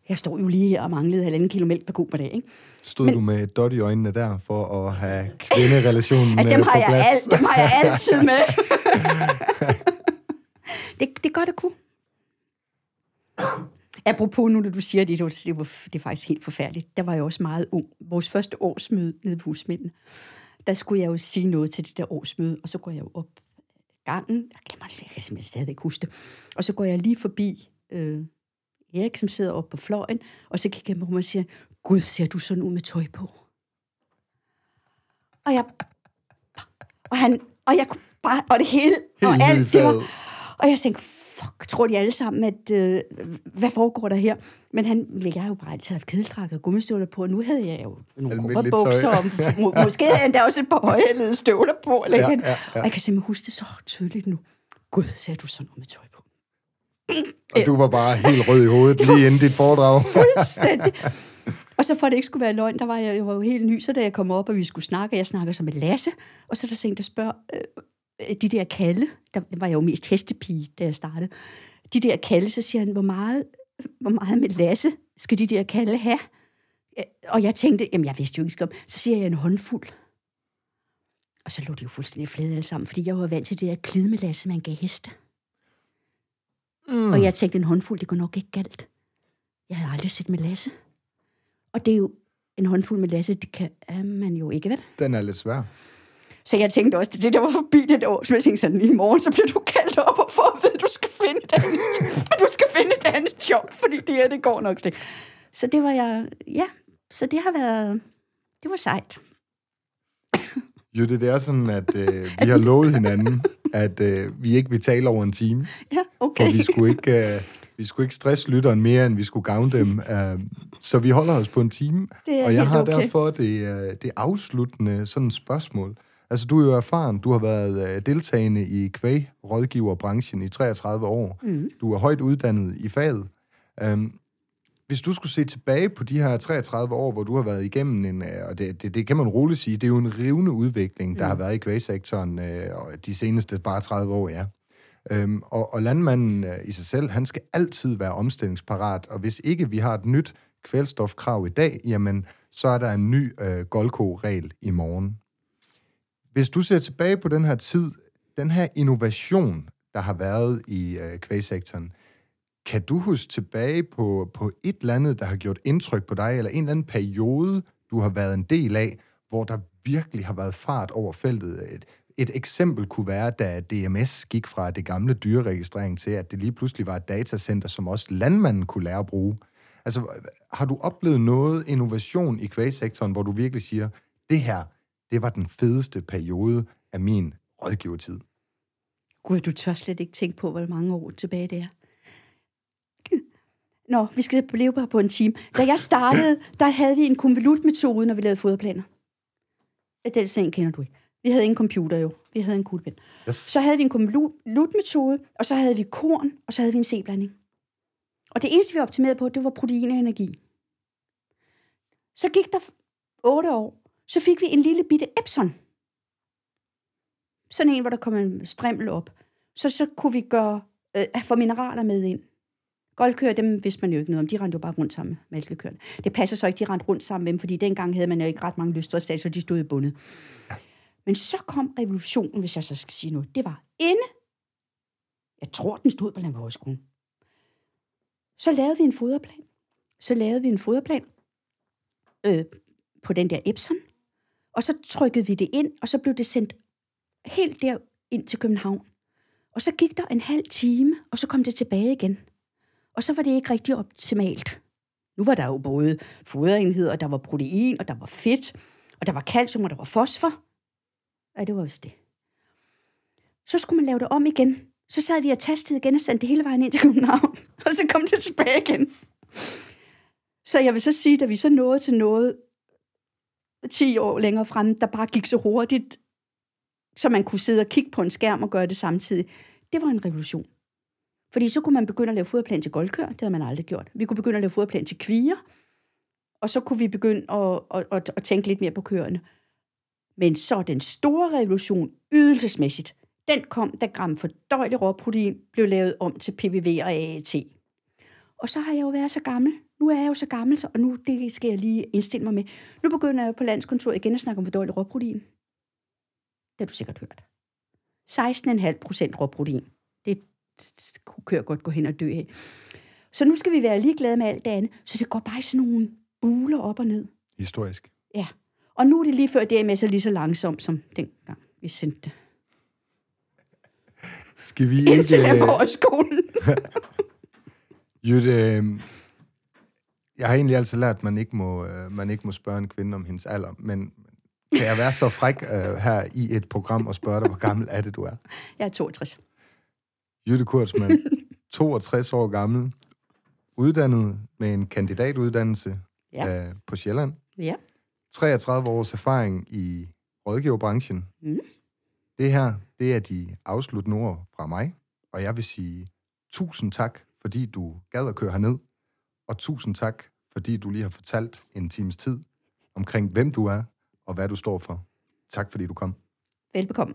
jeg står jo lige her og manglede halvanden kilo mælk per god per dag, ikke? Stod Men... du med dot i øjnene der, for at have kvinderelationen Altså, øh, dem har, på jeg plads? al, dem har jeg altid med. det, det er godt at kunne. Apropos nu, når du siger det, det, var, det, var, det er faktisk helt forfærdeligt. Der var jeg også meget ung. Vores første årsmøde nede på husmændene, der skulle jeg jo sige noget til det der årsmøde, og så går jeg jo op gangen. Jeg glemmer det, jeg kan simpelthen stadigvæk huske det. Og så går jeg lige forbi øh, Erik, som sidder oppe på fløjen, og så kigger jeg på mig og siger, Gud, ser du sådan ud med tøj på? Og jeg og, han, og jeg kunne bare, og det hele, og alt, det var, og jeg tænkte, fuck, tror de alle sammen, at, øh, hvad foregår der her? Men han, jeg har jo bare altid haft kedeldragt og gummistøvler på, og nu havde jeg jo nogle bukser, og må, måske havde endda også et par højhælede støvler på. Eller Ja, ja, ja. Og jeg kan simpelthen huske det så tydeligt nu. Gud, ser du sådan noget med tøj på? Og du var bare helt rød i hovedet lige inden dit foredrag. Fuldstændig. Og så for at det ikke skulle være løgn, der var jeg, jeg var jo helt ny, så da jeg kom op, og vi skulle snakke, og jeg snakker så med Lasse, og så er der en, der spørger, øh, de der kalde, der var jeg jo mest hestepige, da jeg startede, de der kalde, så siger han, hvor meget, hvor meget med Lasse skal de der kalde have? Øh, Og jeg tænkte, jamen jeg vidste jo ikke, om. så siger jeg en håndfuld. Og så lå de jo fuldstændig flade alle sammen, fordi jeg var vant til det der klid med Lasse, man gav heste. Mm. Og jeg tænkte, en håndfuld, det går nok ikke galt. Jeg havde aldrig set med Lasse. Og det er jo en håndfuld med Lasse, det kan er man jo ikke, vel? Den er lidt svær. Så jeg tænkte også, det, det der var forbi det år, så jeg tænkte sådan, i morgen, så bliver du kaldt op og får at vide, at du skal finde et andet, du skal finde et andet job, fordi det her, det går nok ikke. Så det var jeg, ja, så det har været, det var sejt. Jytte, det er sådan, at øh, vi har lovet hinanden, at øh, vi ikke vil tale over en time. Ja, okay. For vi skulle ikke, øh, vi skulle ikke stresse lytteren mere, end vi skulle gavne dem. Øh, så vi holder os på en time. Det er og jeg har okay. derfor det, øh, det afsluttende sådan spørgsmål. Altså, du er jo erfaren. Du har været øh, deltagende i kvægrådgiverbranchen i 33 år. Mm. Du er højt uddannet i faget. Um, hvis du skulle se tilbage på de her 33 år, hvor du har været igennem en, øh, og det, det, det kan man roligt sige, det er jo en rivende udvikling, der Mm. har været i kvægsektoren øh, og de seneste bare 30 år, ja. Øhm, og, og landmanden øh, i sig selv, han skal altid være omstillingsparat, og hvis ikke vi har et nyt kvælstofkrav i dag, jamen, så er der en ny øh, Golko-regel i morgen. Hvis du ser tilbage på den her tid, den her innovation, der har været i øh, kvægsektoren, kan du huske tilbage på, på et eller andet, der har gjort indtryk på dig, eller en eller anden periode, du har været en del af, hvor der virkelig har været fart over feltet? Et, et eksempel kunne være, da DMS gik fra det gamle dyreregistrering til, at det lige pludselig var et datacenter, som også landmanden kunne lære at bruge. Altså, har du oplevet noget innovation i kvægsektoren, hvor du virkelig siger, det her, det var den fedeste periode af min rådgivertid? Gud, du tør slet ikke tænke på, hvor mange år tilbage det er. Nå, vi skal leve bare på en time. Da jeg startede, der havde vi en konvolutmetode, når vi lavede foderplaner. Den sagen kender du ikke. Vi havde ingen computer jo. Vi havde en kuglepen. Yes. Så havde vi en konvolutmetode, og så havde vi korn, og så havde vi en C-blanding. Og det eneste, vi optimerede på, det var protein og energi. Så gik der otte år, så fik vi en lille bitte Epson. Sådan en, hvor der kom en strimmel op. Så, så kunne vi gøre, øh, få mineraler med ind. Goldkøer, dem vidste man jo ikke noget om. De rendte jo bare rundt sammen med mælkekøerne. Det passer så ikke, de rendte rundt sammen med dem, fordi dengang havde man jo ikke ret mange lystdriftsdage, så de stod i bundet. Men så kom revolutionen, hvis jeg så skal sige noget. Det var inde. Jeg tror, den stod på Landbrugshøjskolen. Så lavede vi en foderplan. Så lavede vi en foderplan øh, på den der Epson. Og så trykkede vi det ind, og så blev det sendt helt der ind til København. Og så gik der en halv time, og så kom det tilbage igen. Og så var det ikke rigtig optimalt. Nu var der jo både foderenheder, og der var protein, og der var fedt, og der var calcium, og der var fosfor. Ja, det var vist det. Så skulle man lave det om igen. Så sad vi og tastede igen og sendte det hele vejen ind til København. Og så kom det tilbage igen. Så jeg vil så sige, da vi så nåede til noget, 10 år længere frem, der bare gik så hurtigt, så man kunne sidde og kigge på en skærm og gøre det samtidig. Det var en revolution. Fordi så kunne man begynde at lave foderplan til goldkør, det havde man aldrig gjort. Vi kunne begynde at lave foderplan til kvier, og så kunne vi begynde at, at, at, at tænke lidt mere på køerne. Men så den store revolution, ydelsesmæssigt, den kom, da gram for fordøjelig råprotein blev lavet om til PVV og AAT. Og så har jeg jo været så gammel. Nu er jeg jo så gammel, og nu det skal jeg lige indstille mig med. Nu begynder jeg på landskontoret igen at snakke om fordøjelig råprotein. Det har du sikkert hørt. 16,5 procent råprotein. Det kunne kører godt gå hen og dø af. Så nu skal vi være ligeglade med alt det andet. Så det går bare i sådan nogle buler op og ned. Historisk. Ja. Og nu er det lige før det er så lige så langsomt, som dengang vi sendte det. Skal vi Indtil jeg ikke... går skolen. Jytte, øh, jeg har egentlig altid lært, at man ikke må, øh, man ikke må spørge en kvinde om hendes alder, men kan jeg være så fræk øh, her i et program og spørge dig, hvor gammel er det, du er? Jeg er 62. Jytte Kurtzmann, 62 år gammel, uddannet med en kandidatuddannelse Ja. øh, på Sjælland, Ja. 33 års erfaring i rådgiverbranchen. Mm. Det her, det er de afsluttende ord fra mig, og jeg vil sige tusind tak, fordi du gad at køre herned, og tusind tak, fordi du lige har fortalt en times tid omkring, hvem du er og hvad du står for. Tak fordi du kom. Velbekomme.